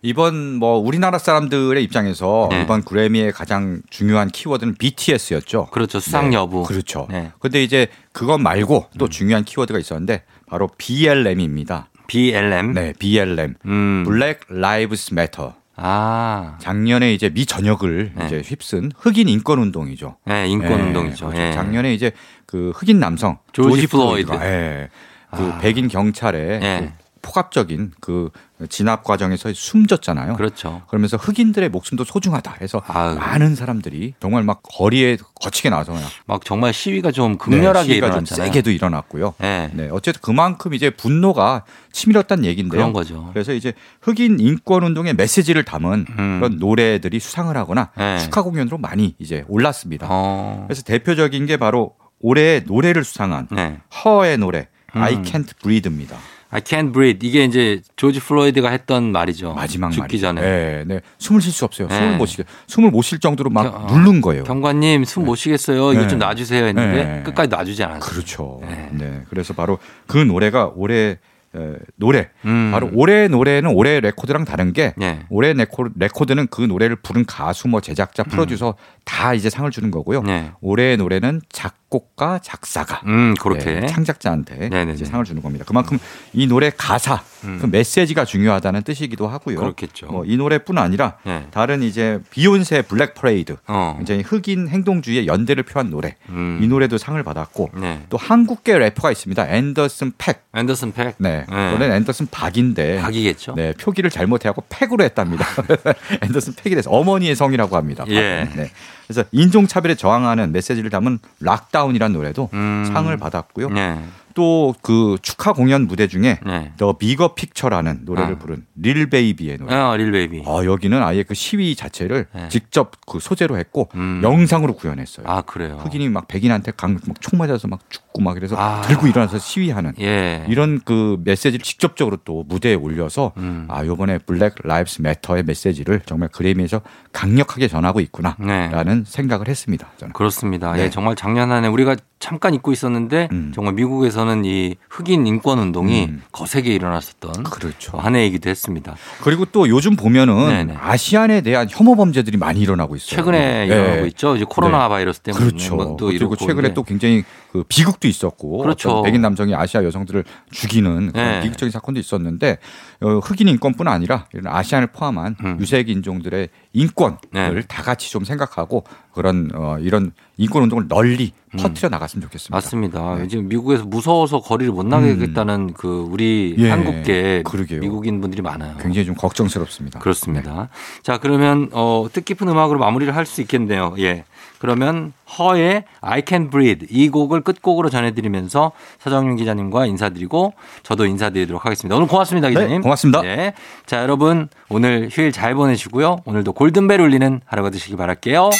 이번 뭐 우리나라 사람들의 입장에서 네. 이번 그래미의 가장 중요한 키워드는 BTS였죠. 그렇죠. 수상 여부. 그렇죠. 네. 근데 이제 그것 말고 또 중요한 키워드가 있었는데 바로 BLM입니다. BLM. 네, BLM. 음. Black Lives Matter. 아. 작년에 이제 미 전역을 네. 이제 휩쓴 흑인 인권 운동이죠. 네, 인권 예, 운동이죠. 그렇죠. 예. 작년에 이제 그 흑인 남성 조지 플로이드가, 플로이드. 예, 그 아. 백인 경찰의 예. 그 폭압적인 그 진압 과정에서 숨졌잖아요. 그렇죠. 그러면서 흑인들의 목숨도 소중하다 해서 아유. 많은 사람들이 정말 막 거리에 거치게 나서요. 막 정말 시위가 좀 극렬하게 네, 시위가 좀 일어났잖아요. 세게도 일어났고요. 네. 네, 어쨌든 그만큼 이제 분노가 치밀었다는 얘기인데요. 그런 거죠. 그래서 이제 흑인 인권 운동의 메시지를 담은 음. 그런 노래들이 수상을 하거나 네. 축하 공연으로 많이 이제 올랐습니다. 어. 그래서 대표적인 게 바로 올해 노래를 수상한 네. 허의 노래 음. I Can't Breathe입니다. I can't breathe. 이게 이제 조지 플로이드가 했던 말이죠. 마지막 죽기 말이죠. 전에. 네, 네. 숨을 쉴 수 없어요. 네. 숨을 못 쉬게. 숨을 못 쉴 정도로 막 겨- 어. 누른 거예요. 경관님 숨 못 쉬겠어요. 이거 네. 좀 놔주세요 했는데 네. 끝까지 놔주지 않았어요. 그렇죠. 네. 네. 그래서 바로 그 노래가 올해 에, 노래. 음. 바로 올해 노래는 올해 레코드랑 다른 게 네. 올해 레코, 레코드는 그 노래를 부른 가수, 뭐 제작자, 프로듀서 다 이제 상을 주는 거고요. 음. 네. 올해의 노래는 작 곡가, 작사가, 음, 그렇게. 네, 창작자한테 네네네. 이제 상을 주는 겁니다. 그만큼 이 노래 가사, 음. 그 메시지가 중요하다는 뜻이기도 하고요. 그렇겠죠. 뭐 이 노래뿐 아니라 네. 다른 이제 비욘세 Black Parade, 어. 굉장히 흑인 행동주의의 연대를 표한 노래, 음. 이 노래도 상을 받았고 네. 또 한국계 래퍼가 있습니다. 앤더슨 팩. 앤더슨 팩. 네. 네. 원래 는 앤더슨 박인데 박이겠죠. 네, 표기를 잘못해갖고 팩으로 했답니다. 앤더슨 팩이 돼서 어머니의 성이라고 합니다. 예. 네. 그래서 인종차별에 저항하는 메시지를 담은 Lockdown이라는 노래도 음. 상을 받았고요. 네. 또 그 축하 공연 무대 중에 네. The Bigger Picture라는 노래를 아. 부른 릴 베이비의 노래. 아, 릴 베이비. 어, 여기는 아예 그 시위 자체를 네. 직접 그 소재로 했고 음. 영상으로 구현했어요. 아, 그래요. 흑인이 막 백인한테 총 맞아서 막 죽고 막 그래서 아. 들고 일어나서 시위하는 예. 이런 그 메시지를 직접적으로 또 무대에 올려서 음. 아 요번에 Black Lives Matter의 메시지를 정말 그래미에서 강력하게 전하고 네. 있구나 라는 생각을 했습니다. 저는. 그렇습니다. 네. 예, 정말 작년 한 해 우리가 잠깐 잊고 있었는데 음. 정말 미국에서는 이 흑인 인권 운동이 음. 거세게 일어났었던 그렇죠. 한 해이기도 했습니다. 그리고 또 요즘 보면은 네네. 아시안에 대한 혐오 범죄들이 많이 일어나고 있어요. 최근에 네. 일어나고 있죠. 이제 코로나 네. 바이러스 때문에 그렇죠. 뭐또 그리고 이렇고 최근에. 또 굉장히 그 비극도 있었고 그렇죠. 백인 남성이 아시아 여성들을 죽이는 그런 네. 비극적인 사건도 있었는데 어, 흑인 인권뿐 아니라 이런 아시안을 포함한 음. 유색 인종들의 인권을 네. 다 같이 좀 생각하고 그런 어, 이런 인권 운동을 널리 퍼뜨려 나갔으면 좋겠습니다. 음. 맞습니다. 네. 지금 미국에서 무서워서 거리를 못 나가겠다는 그 우리 예, 한국계 그러게요. 미국인 분들이 많아요. 굉장히 좀 걱정스럽습니다. 그렇습니다. 자, 그러면 어, 뜻깊은 음악으로 마무리를 할 수 있겠네요. 예. 그러면 허의 I Can Breathe 이 곡을 끝곡으로 전해드리면서 서정윤 기자님과 인사드리고 저도 인사드리도록 하겠습니다. 오늘 고맙습니다, 기자님. 네, 고맙습니다. 네. 자, 여러분 오늘 휴일 잘 보내시고요. 오늘도 골든벨 울리는 하루가 되시길 바랄게요.